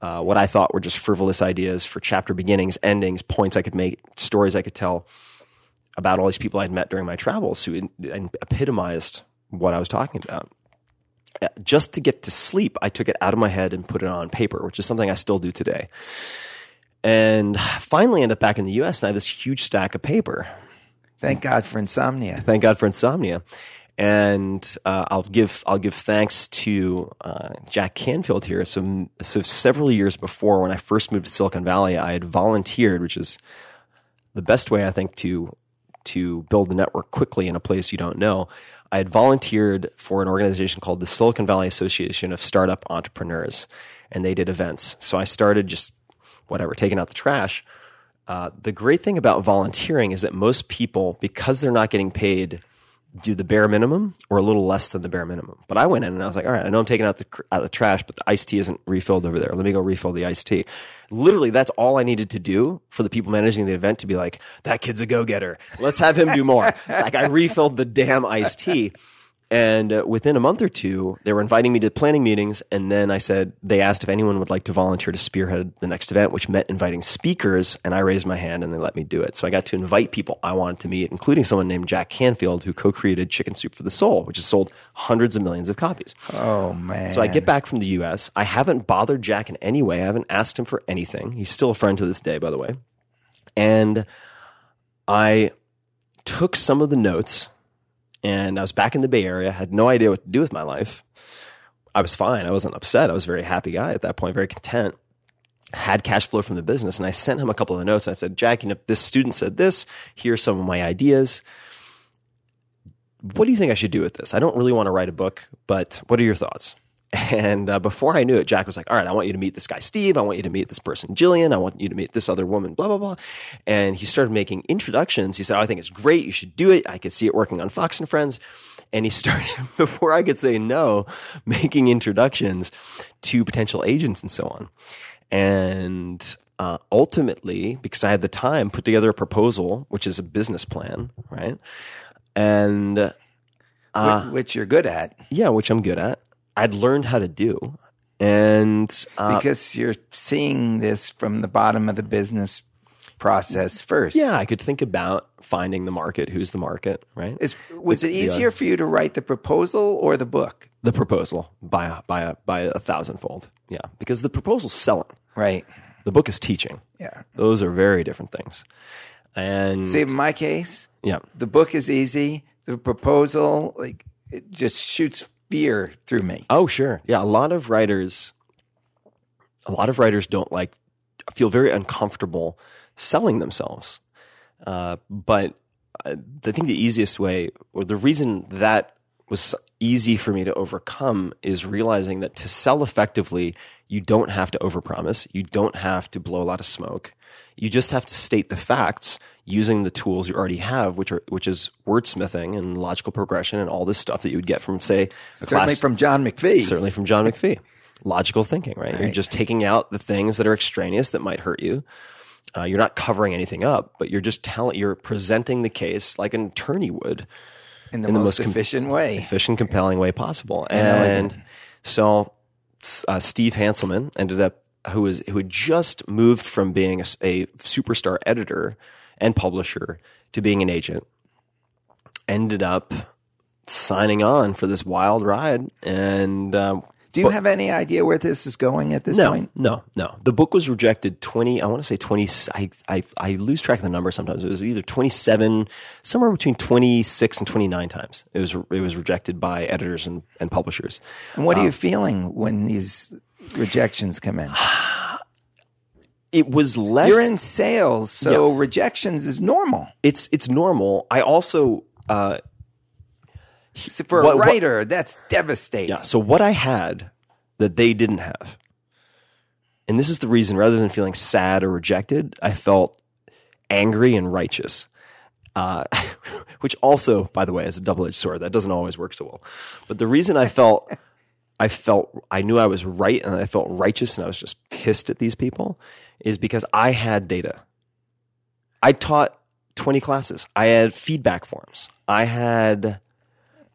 uh, what i thought were just frivolous ideas for chapter beginnings endings points i could make stories i could tell about all these people i'd met during my travels who in, and epitomized what i was talking about just to get to sleep i took it out of my head and put it on paper which is something i still do today and finally end up back in the us and i have this huge stack of paper Thank God for insomnia. thank God for insomnia. And uh, I'll give I'll give thanks to uh, Jack Canfield here. So, so several years before, when I first moved to Silicon Valley, I had volunteered, which is the best way I think to to build the network quickly in a place you don't know. I had volunteered for an organization called the Silicon Valley Association of Startup Entrepreneurs, and they did events. So I started just whatever, taking out the trash. Uh, the great thing about volunteering is that most people, because they're not getting paid, do the bare minimum or a little less than the bare minimum. But I went in and I was like, all right, I know I'm taking out the out of the trash, but the iced tea isn't refilled over there. Let me go refill the iced tea. Literally, that's all I needed to do for the people managing the event to be like, that kid's a go getter. Let's have him do more. like I refilled the damn iced tea. And uh, within a month or two, they were inviting me to planning meetings. And then I said, they asked if anyone would like to volunteer to spearhead the next event, which meant inviting speakers. And I raised my hand and they let me do it. So I got to invite people I wanted to meet, including someone named Jack Canfield, who co created Chicken Soup for the Soul, which has sold hundreds of millions of copies. Oh man. So I get back from the US. I haven't bothered Jack in any way. I haven't asked him for anything. He's still a friend to this day, by the way. And I took some of the notes and I was back in the Bay Area, had no idea what to do with my life. I was fine. I wasn't upset. I was a very happy guy at that point, very content. Had cash flow from the business. And I sent him a couple of notes and I said, Jack, you know, this student said this. Here's some of my ideas. What do you think I should do with this? I don't really want to write a book, but what are your thoughts? And uh, before I knew it, Jack was like, All right, I want you to meet this guy, Steve. I want you to meet this person, Jillian. I want you to meet this other woman, blah, blah, blah. And he started making introductions. He said, oh, I think it's great. You should do it. I could see it working on Fox and Friends. And he started, before I could say no, making introductions to potential agents and so on. And uh, ultimately, because I had the time, put together a proposal, which is a business plan, right? And uh, Wh- which you're good at yeah, which I'm good at. I'd learned how to do. And uh, because you're seeing this from the bottom of the business process first. yeah, I could think about finding the market. Who's the market, right? Is, was it The- easier for you to write the proposal or the book? the proposal by a, by a, by a thousandfold. Yeah, because the proposal's selling. Right. The book is teaching. Yeah. Those are very different things. And See, in my case, yeah, the book is easy. The proposal, like, it just shoots fear through me. Oh, sure. Yeah, a lot of writers a lot of writers don't like feel very uncomfortable selling themselves. Uh, but I I think the easiest way or the reason that was easy for me to overcome is realizing that to sell effectively, you don't have to overpromise. You don't have to blow a lot of smoke. You just have to state the facts using the tools you already have, which are which is wordsmithing and logical progression and all this stuff that you would get from, say, a Certainly class, from John McPhee. certainly from John McPhee. Logical thinking, right? You're just taking out the things that are extraneous that might hurt you. Uh, you're not covering anything up, but you're just telling, you're presenting the case like an attorney would in the in the most, most com- efficient way. efficient, compelling way possible. And. And so uh, Steve Hanselman ended up who was who had just moved from being a superstar editor and publisher to being an agent. Ended up signing on for this wild ride, and um, Do you have any idea where this is going at this no, point? no, no. The book was rejected twenty. I want to say twenty. I, I I lose track of the number sometimes. It was either twenty seven, somewhere between twenty six and twenty nine times. It was it was rejected by editors and, and publishers. And what are Um, you feeling when these rejections come in? It was less. You're in sales, so rejections is normal. it's it's normal. I also uh, So for What- a what- writer, that's devastating. yeah. So what I had that they didn't have, and this is the reason. Rather than feeling sad or rejected, I felt angry and righteous. Uh, which also, by the way, is a double edged sword. That doesn't always work so well. But the reason I felt, I felt, I knew I was right and I felt righteous and I was just pissed at these people is because I had data. I taught 20 classes. I had feedback forms. I had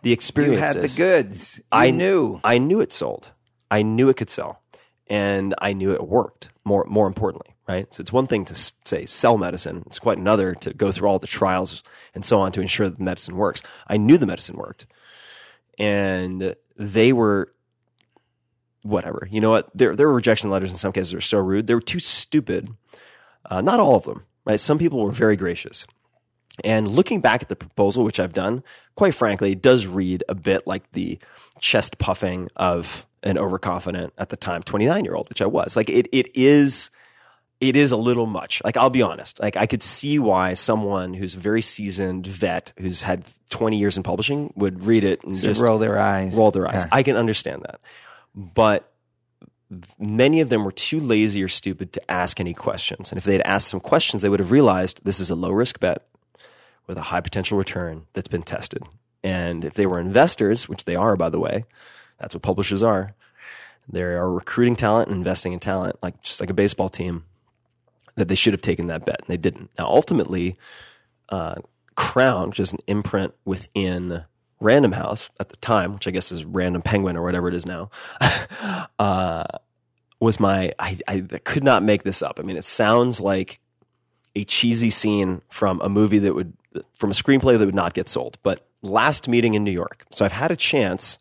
the You experiences. had the goods. You I knew. I knew it sold. I knew it could sell, and I knew it worked. More more importantly, right? So it's one thing to say sell medicine. It's quite another to go through all the trials and so on to ensure that the medicine works. I knew the medicine worked, and they were whatever. You know what? There there were rejection letters in some cases were so rude. They were too stupid. Uh, not all of them, right? Some people were very gracious. And looking back at the proposal, which I've done, quite frankly, it does read a bit like the chest puffing of an overconfident at the time 29 year old, which I was. Like it, it is, it is a little much. Like I'll be honest. Like I could see why someone who's a very seasoned vet, who's had 20 years in publishing, would read it and So just roll their eyes. roll their eyes. Yeah. I can understand that. But many of them were too lazy or stupid to ask any questions. And if they had asked some questions, they would have realized this is a low risk bet with a high potential return that's been tested. And if they were investors, which they are, by the way, that's what publishers are. They are recruiting talent and investing in talent, like just like a baseball team. That they should have taken that bet, and they didn't. Now, ultimately, uh, Crown, which is an imprint within Random House at the time, which I guess is Random Penguin or whatever it is now, uh, was my. I, I could not make this up. I mean, it sounds like a cheesy scene from a movie that would, from a screenplay that would not get sold. But last meeting in New York, so I've had a chance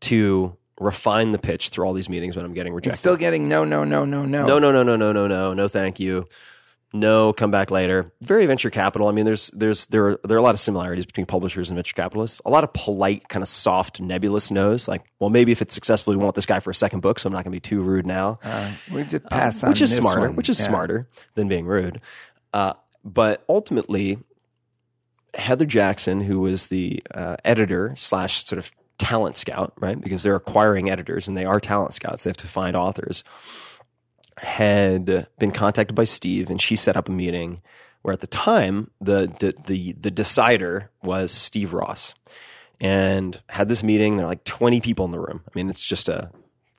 to refine the pitch through all these meetings, but I'm getting rejected. He's still getting no, no, no, no, no. No, no, no, no, no, no, no, no. Thank you. No, come back later. Very venture capital. I mean, there's there's there are there are a lot of similarities between publishers and venture capitalists. A lot of polite, kind of soft, nebulous no's. Like, well, maybe if it's successful, we want this guy for a second book, so I'm not going to be too rude now. Uh, we just pass on which is smarter. one. Which is Yeah. smarter than being rude. Uh, but ultimately, Heather Jackson, who was the uh, editor slash sort of talent scout, right? Because they're acquiring editors and they are talent scouts. They have to find authors. Had been contacted by Steve, and she set up a meeting where, at the time, the the the, the decider was Steve Ross, and had this meeting. There are like twenty people in the room. I mean, it's just a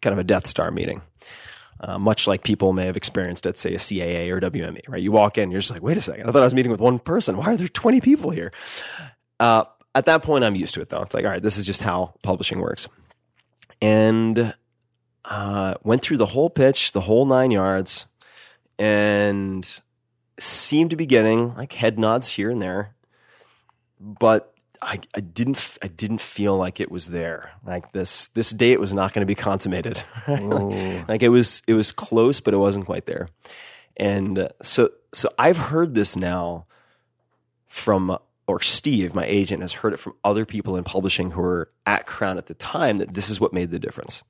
kind of a Death Star meeting uh, much like people may have experienced at, say, a CAA or WME, right? You walk in, you're just like, wait a second, I thought I was meeting with one person. Why are there 20 people here? Uh, at that point, I'm used to it, though. It's like, all right, this is just how publishing works. And uh, went through the whole pitch, the whole nine yards, and seemed to be getting like head nods here and there, but I, I didn't I didn't feel like it was there. Like this this date was not going to be consummated. like it was it was close, but it wasn't quite there. And uh, so so I've heard this now from or Steve, my agent, has heard it from other people in publishing who were at Crown at the time that this is what made the difference.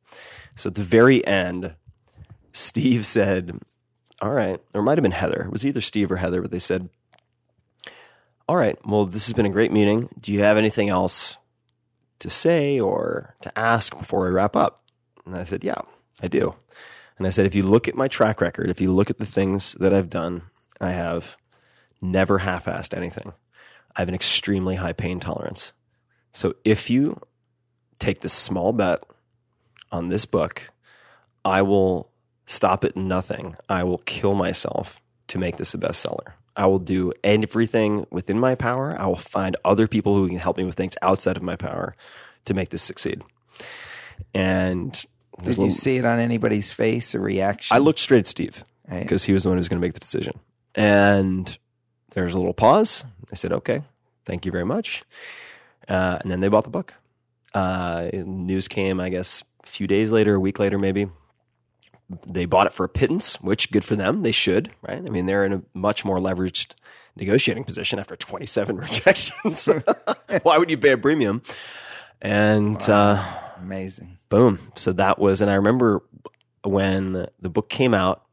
So at the very end, Steve said, "All right," or it might have been Heather. It was either Steve or Heather, but they said, all right, well, this has been a great meeting. Do you have anything else to say or to ask before we wrap up? And I said, yeah, I do. And I said, if you look at my track record, if you look at the things that I've done, I have never half assed anything. I have an extremely high pain tolerance. So if you take this small bet on this book, I will stop at nothing. I will kill myself to make this a bestseller. I will do everything within my power. I will find other people who can help me with things outside of my power to make this succeed. And Did a you see it on anybody's face, a reaction? I looked straight at Steve Right. because he was the one who was going to make the decision. And there's a little pause. I said, okay, thank you very much. Uh, and then they bought the book. Uh, news came, I guess, few days later, a week later, maybe. They bought it for a pittance, which good for them. They should, right? I mean, they're in a much more leveraged negotiating position after 27 rejections. Why would you pay a premium? And uh, Amazing. boom. So that was, and I remember when the book came out,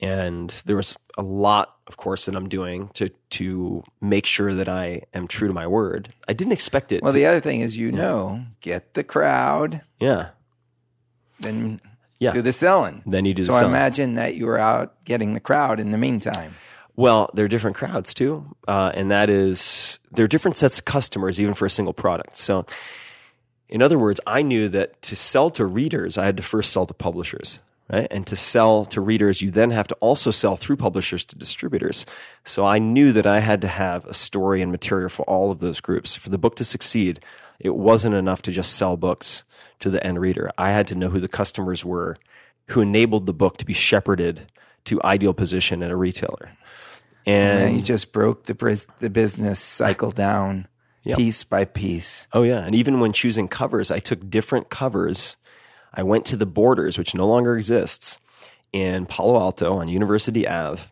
and there was a lot, of course, that I'm doing to to make sure that I am true to my word. I didn't expect it. Well, to- the other thing is, you know, get the crowd, yeah, then yeah. do the selling. Then you do so the I selling. imagine that you were out getting the crowd in the meantime. Well, there are different crowds too, uh, and that is there are different sets of customers even for a single product. So, in other words, I knew that to sell to readers, I had to first sell to publishers, right? And to sell to readers, you then have to also sell through publishers to distributors. So I knew that I had to have a story and material for all of those groups. For the book to succeed, it wasn't enough to just sell books to the end reader. I had to know who the customers were who enabled the book to be shepherded to ideal position at a retailer. And And you just broke the the business cycle down Yep. piece by piece. Oh yeah, and even when choosing covers, I took different covers. I went to the Borders, which no longer exists, in Palo Alto on University Ave,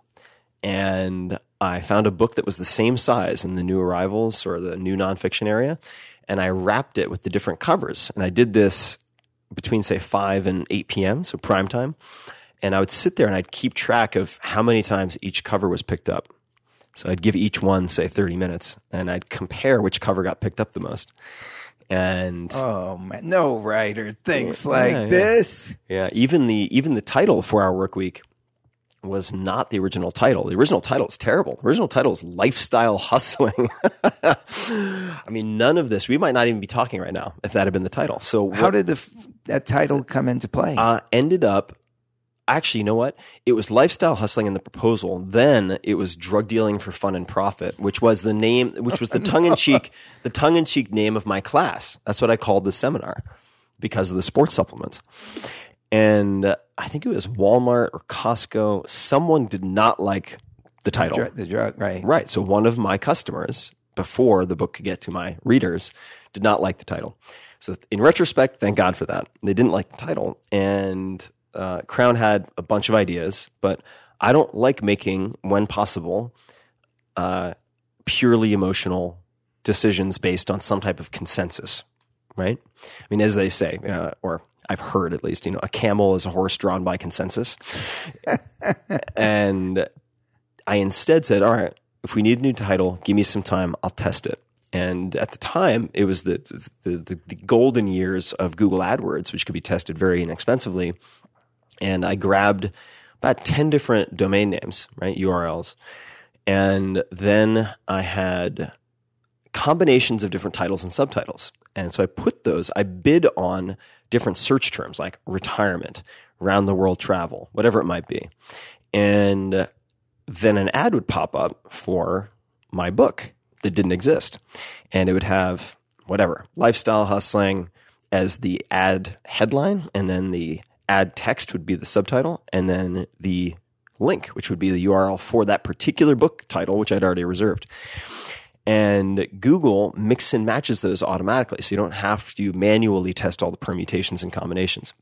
and I found a book that was the same size in the new arrivals or the new nonfiction area, and I wrapped it with the different covers. And I did this between say five and eight p.m., so prime time, and I would sit there and I'd keep track of how many times each cover was picked up. So I'd give each one say 30 minutes and I'd compare which cover got picked up the most. And Oh man, no writer thinks Yeah, like yeah. this. yeah, even the even the title for our Work Week was not the original title. The original title is terrible. The original title is Lifestyle Hustling. I mean, none of this, we might not even be talking right now if that had been the title. So, How what- did the that title come into play? uh, ended up actually you know what it was lifestyle hustling in the proposal then it was drug dealing for fun and profit which was the name which was the tongue-in-cheek the tongue-in-cheek name of my class that's what i called the seminar because of the sports supplements and uh, i think it was walmart or costco someone did not like the title Dr- the drug, right? Right. So one of my customers, before the book could get to my readers, did not like the title. So in retrospect, thank God for that. They didn't like the title, and uh, Crown had a bunch of ideas, but I don't like making, when possible, uh, purely emotional decisions based on some type of consensus. Right. I mean, as they say, uh, or I've heard at least, you know, a camel is a horse drawn by consensus, and I instead said, all right, if we need a new title, give me some time, I'll test it. And at the time, it was the, the, the, the golden years of Google AdWords, which could be tested very inexpensively. And I grabbed about 10 different domain names, right? URLs. And then I had combinations of different titles and subtitles. And so I put those, I bid on different search terms like retirement, round the world travel, whatever it might be. And then an ad would pop up for my book that didn't exist. And it would have whatever, lifestyle hustling as the ad headline, and then the ad text would be the subtitle, and then the link, which would be the URL for that particular book title, which I'd already reserved. And Google mix and matches those automatically. So you don't have to manually test all the permutations and combinations.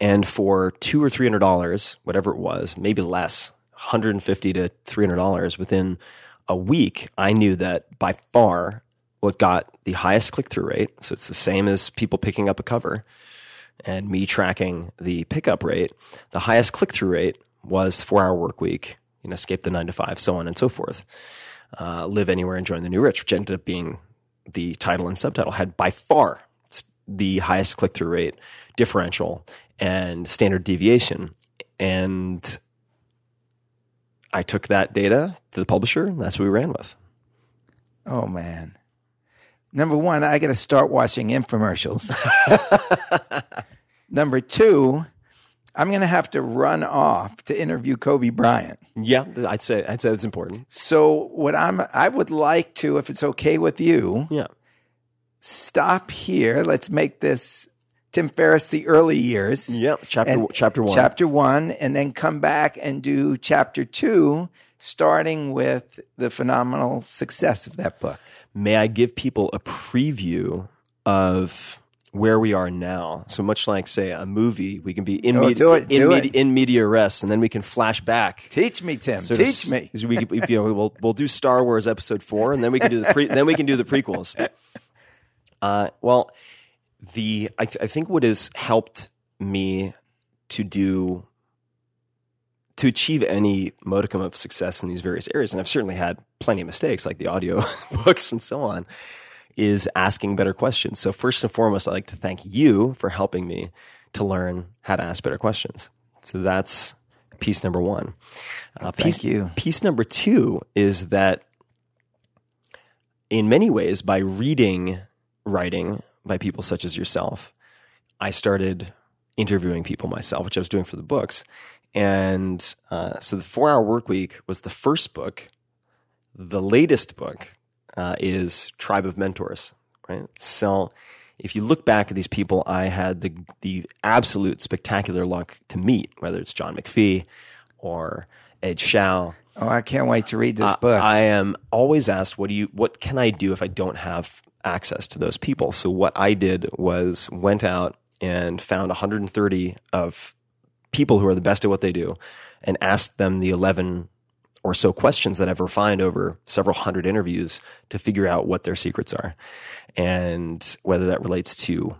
And for two or three hundred dollars, whatever it was, maybe less, 150 to 300 dollars within a week, I knew that by far what got the highest click through rate. So it's the same as people picking up a cover and me tracking the pickup rate. The highest click through rate was four hour work week, you know, escape the nine to five, so on and so forth. Uh, live anywhere and join the new rich, which ended up being the title and subtitle had by far the highest click through rate differential and standard deviation. And I took that data to the publisher, and that's what we ran with. Oh man. Number one, I got to start watching infomercials. Number two, I'm going to have to run off to interview Kobe Bryant. Yeah, I'd say I'd say that's important. So what I'm I would like to, if it's okay with you, Yeah, stop here. Let's make this Tim Ferriss the early years. yeah. Chapter And- chapter one. Chapter one, and then come back and do chapter two, starting with the phenomenal success of that book. May I give people a preview of where we are now? So much like say a movie, we can be in Oh, med- do it, in, do med- it. in media res, and then we can flash back. Teach me, Tim. sort of Teach me. We, you know, we'll we'll do Star Wars Episode Four, and then we can do the pre- then we can do the prequels. Uh, well, the I, th- I think what has helped me to do to achieve any modicum of success in these various areas, and I've certainly had plenty of mistakes, like the audio books and so on, is asking better questions. So first and foremost, I'd like to thank you for helping me to learn how to ask better questions. So that's piece number one. Uh, piece, Thank you. Piece number two is that in many ways, by reading writing by people such as yourself, I started interviewing people myself, which I was doing for the books. And uh, so the Four Hour Work Week was the first book. The latest book uh, is Tribe of Mentors, right? So if you look back at these people I had the the absolute spectacular luck to meet, whether it's John McPhee or Ed Zschau, Oh, I can't wait to read this uh, book. I am always asked, what do you, what can I do if I don't have access to those people? So what I did was went out and found 130 of people who are the best at what they do and asked them the 11 or so questions that I've refined over several hundred interviews to figure out what their secrets are. And whether that relates to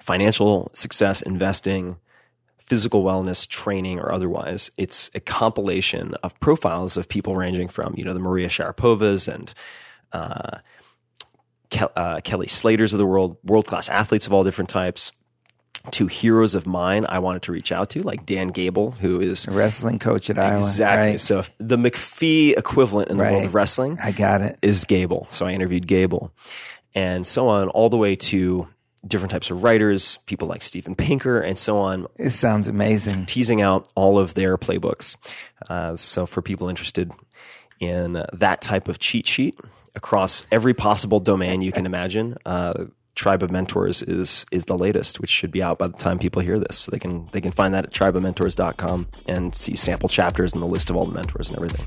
financial success, investing, physical wellness training or otherwise. It's a compilation of profiles of people ranging from, you know, the Maria Sharapovas and uh, uh, Kelly Slaters of the world, world class athletes of all different types, to heroes of mine I wanted to reach out to, like Dan Gable, who is A wrestling coach at Iowa. exactly Right. so the McPhee equivalent in the world of wrestling I got it. is Gable. So I interviewed Gable and so on, all the way to different types of writers, people like Steven Pinker and so on, It sounds amazing. teasing out all of their playbooks. Uh, so for people interested in uh, that type of cheat sheet across every possible domain you can imagine, uh, Tribe of Mentors is is the latest, which should be out by the time people hear this. So they can they can find that at tribeofmentors.com and see sample chapters and the list of all the mentors and everything.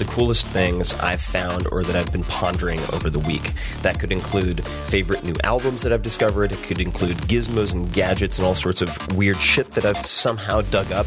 the coolest things I've found or that I've been pondering over the week. That could include favorite new albums that I've discovered. It could include gizmos and gadgets and all sorts of weird shit that I've somehow dug up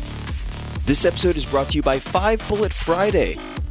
This episode is brought to you by Five Bullet Friday,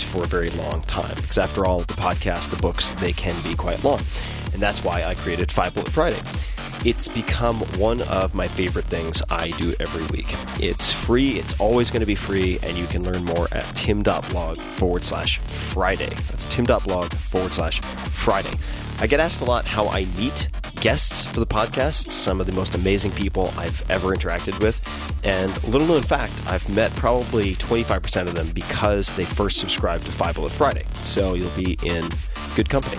for a very long time. Because after all, the podcast, the books, they can be quite long. And that's why I created Five Bullet Friday. It's become one of my favorite things I do every week. It's free, it's always going to be free, and you can learn more at tim.blog forward slash Friday. That's tim.blog forward slash Friday. I get asked a lot how I meet guests for the podcast, some of the most amazing people I've ever interacted with. And little known fact, I've met probably 25% of them because they first subscribed to Five Bullet Friday. So you'll be in good company.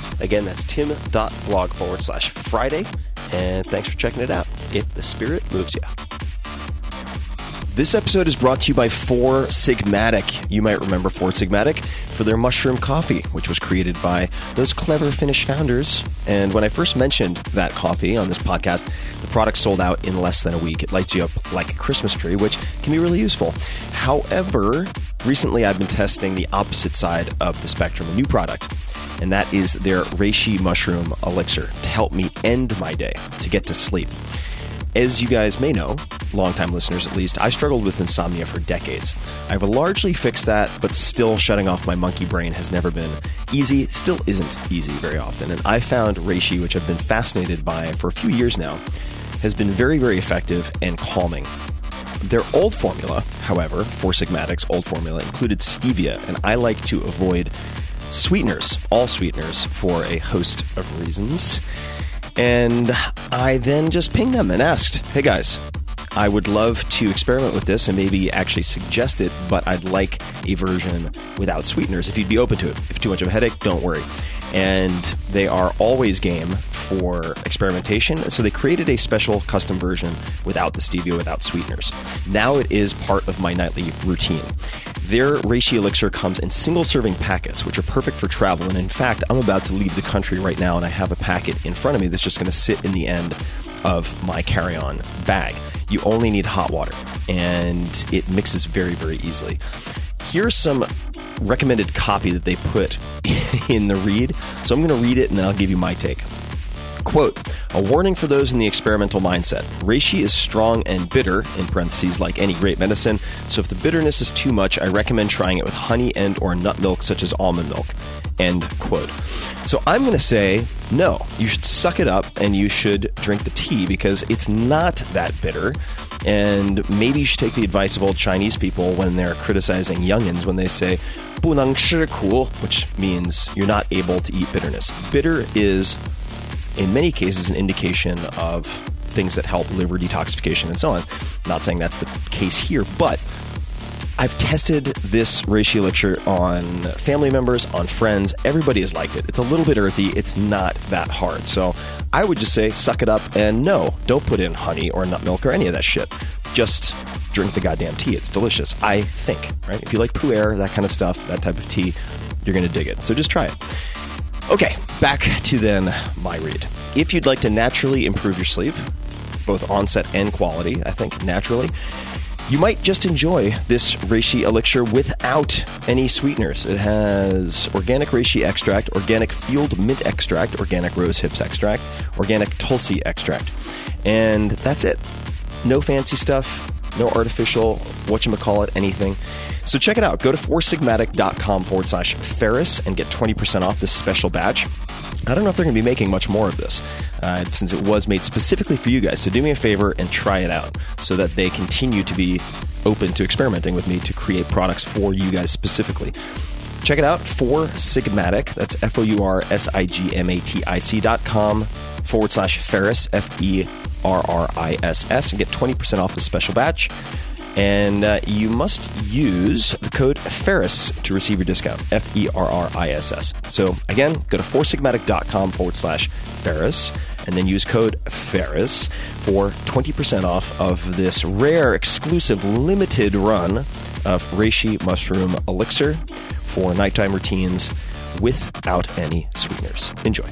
Again, that's tim.blog forward slash Friday, and thanks for checking it out. If the spirit moves you. This episode is brought to you by Four Sigmatic. You might remember Four Sigmatic for their mushroom coffee, which was created by those clever Finnish founders. And when I first mentioned that coffee on this podcast, the product sold out in less than a week. It lights you up like a Christmas tree, which can be really useful. However, recently I've been testing the opposite side of the spectrum, a new product and that is their reishi mushroom elixir to help me end my day, to get to sleep. As you guys may know, longtime listeners at least, I struggled with insomnia for decades. I've largely fixed that, but still shutting off my monkey brain has never been easy, still isn't easy very often. And I found reishi, which I've been fascinated by for a few years now, has been very, very effective and calming. Their old formula, however, Four Sigmatic's old formula, included stevia, and I like to avoid sweeteners, all sweeteners, for a host of reasons. And I then just pinged them and asked, hey guys, I would love to experiment with this and maybe actually suggest it, but I'd like a version without sweeteners if you'd be open to it. If too much of a headache, don't worry. And they are always game for experimentation. So they created a special custom version without the stevia, without sweeteners. Now it is part of my nightly routine. Their reishi elixir comes in single serving packets, which are perfect for travel. And in fact, I'm about to leave the country right now, and I have a packet in front of me that's just going to sit in the end of my carry on bag. You only need hot water, and it mixes very, very easily. here's some recommended copy that they put in the read. So I'm going to read it and then I'll give you my take. Quote, a warning for those in the experimental mindset. Reishi is strong and bitter, in parentheses, like any great medicine, so if the bitterness is too much, I recommend trying it with honey and or nut milk, such as almond milk. End quote. So I'm going to say, no, you should suck it up and you should drink the tea because it's not that bitter. And maybe you should take the advice of old Chinese people when they're criticizing youngins when they say, 不能吃苦, which means you're not able to eat bitterness. Bitter is in many cases an indication of things that help liver detoxification and so on. Not saying that's the case here, but I've tested this reishi elixir on family members, on friends. Everybody has liked it. It's a little bit earthy. It's not that hard. So I would just say suck it up and no, don't put in honey or nut milk or any of that shit. Just drink the goddamn tea. It's delicious. I think, right? If you like pu'er, that kind of stuff, that type of tea, you're going to dig it. So just try it. Okay, back to then my read. If you'd like to naturally improve your sleep, both onset and quality, I think naturally, you might just enjoy this reishi elixir without any sweeteners. It has organic reishi extract, organic field mint extract, organic rose hips extract, organic tulsi extract. And that's it. No fancy stuff, no artificial, whatchamacallit, anything. So check it out. Go to foursigmatic.com forward slash Ferriss and get 20% off this special batch. I don't know if they're going to be making much more of this uh, since it was made specifically for you guys. So do me a favor and try it out so that they continue to be open to experimenting with me to create products for you guys specifically. Check it out, Four Sigmatic. That's F O U R S I G M A T I C dot com forward slash Ferriss, F E R R I S S, and get 20% off the special batch. And uh, you must use the code Ferriss to receive your discount. F E R R I S S. So again, go to foursigmatic.com forward slash Ferriss and then use code Ferriss for 20% off of this rare, exclusive, limited run of Reishi Mushroom Elixir for nighttime routines without any sweeteners. Enjoy.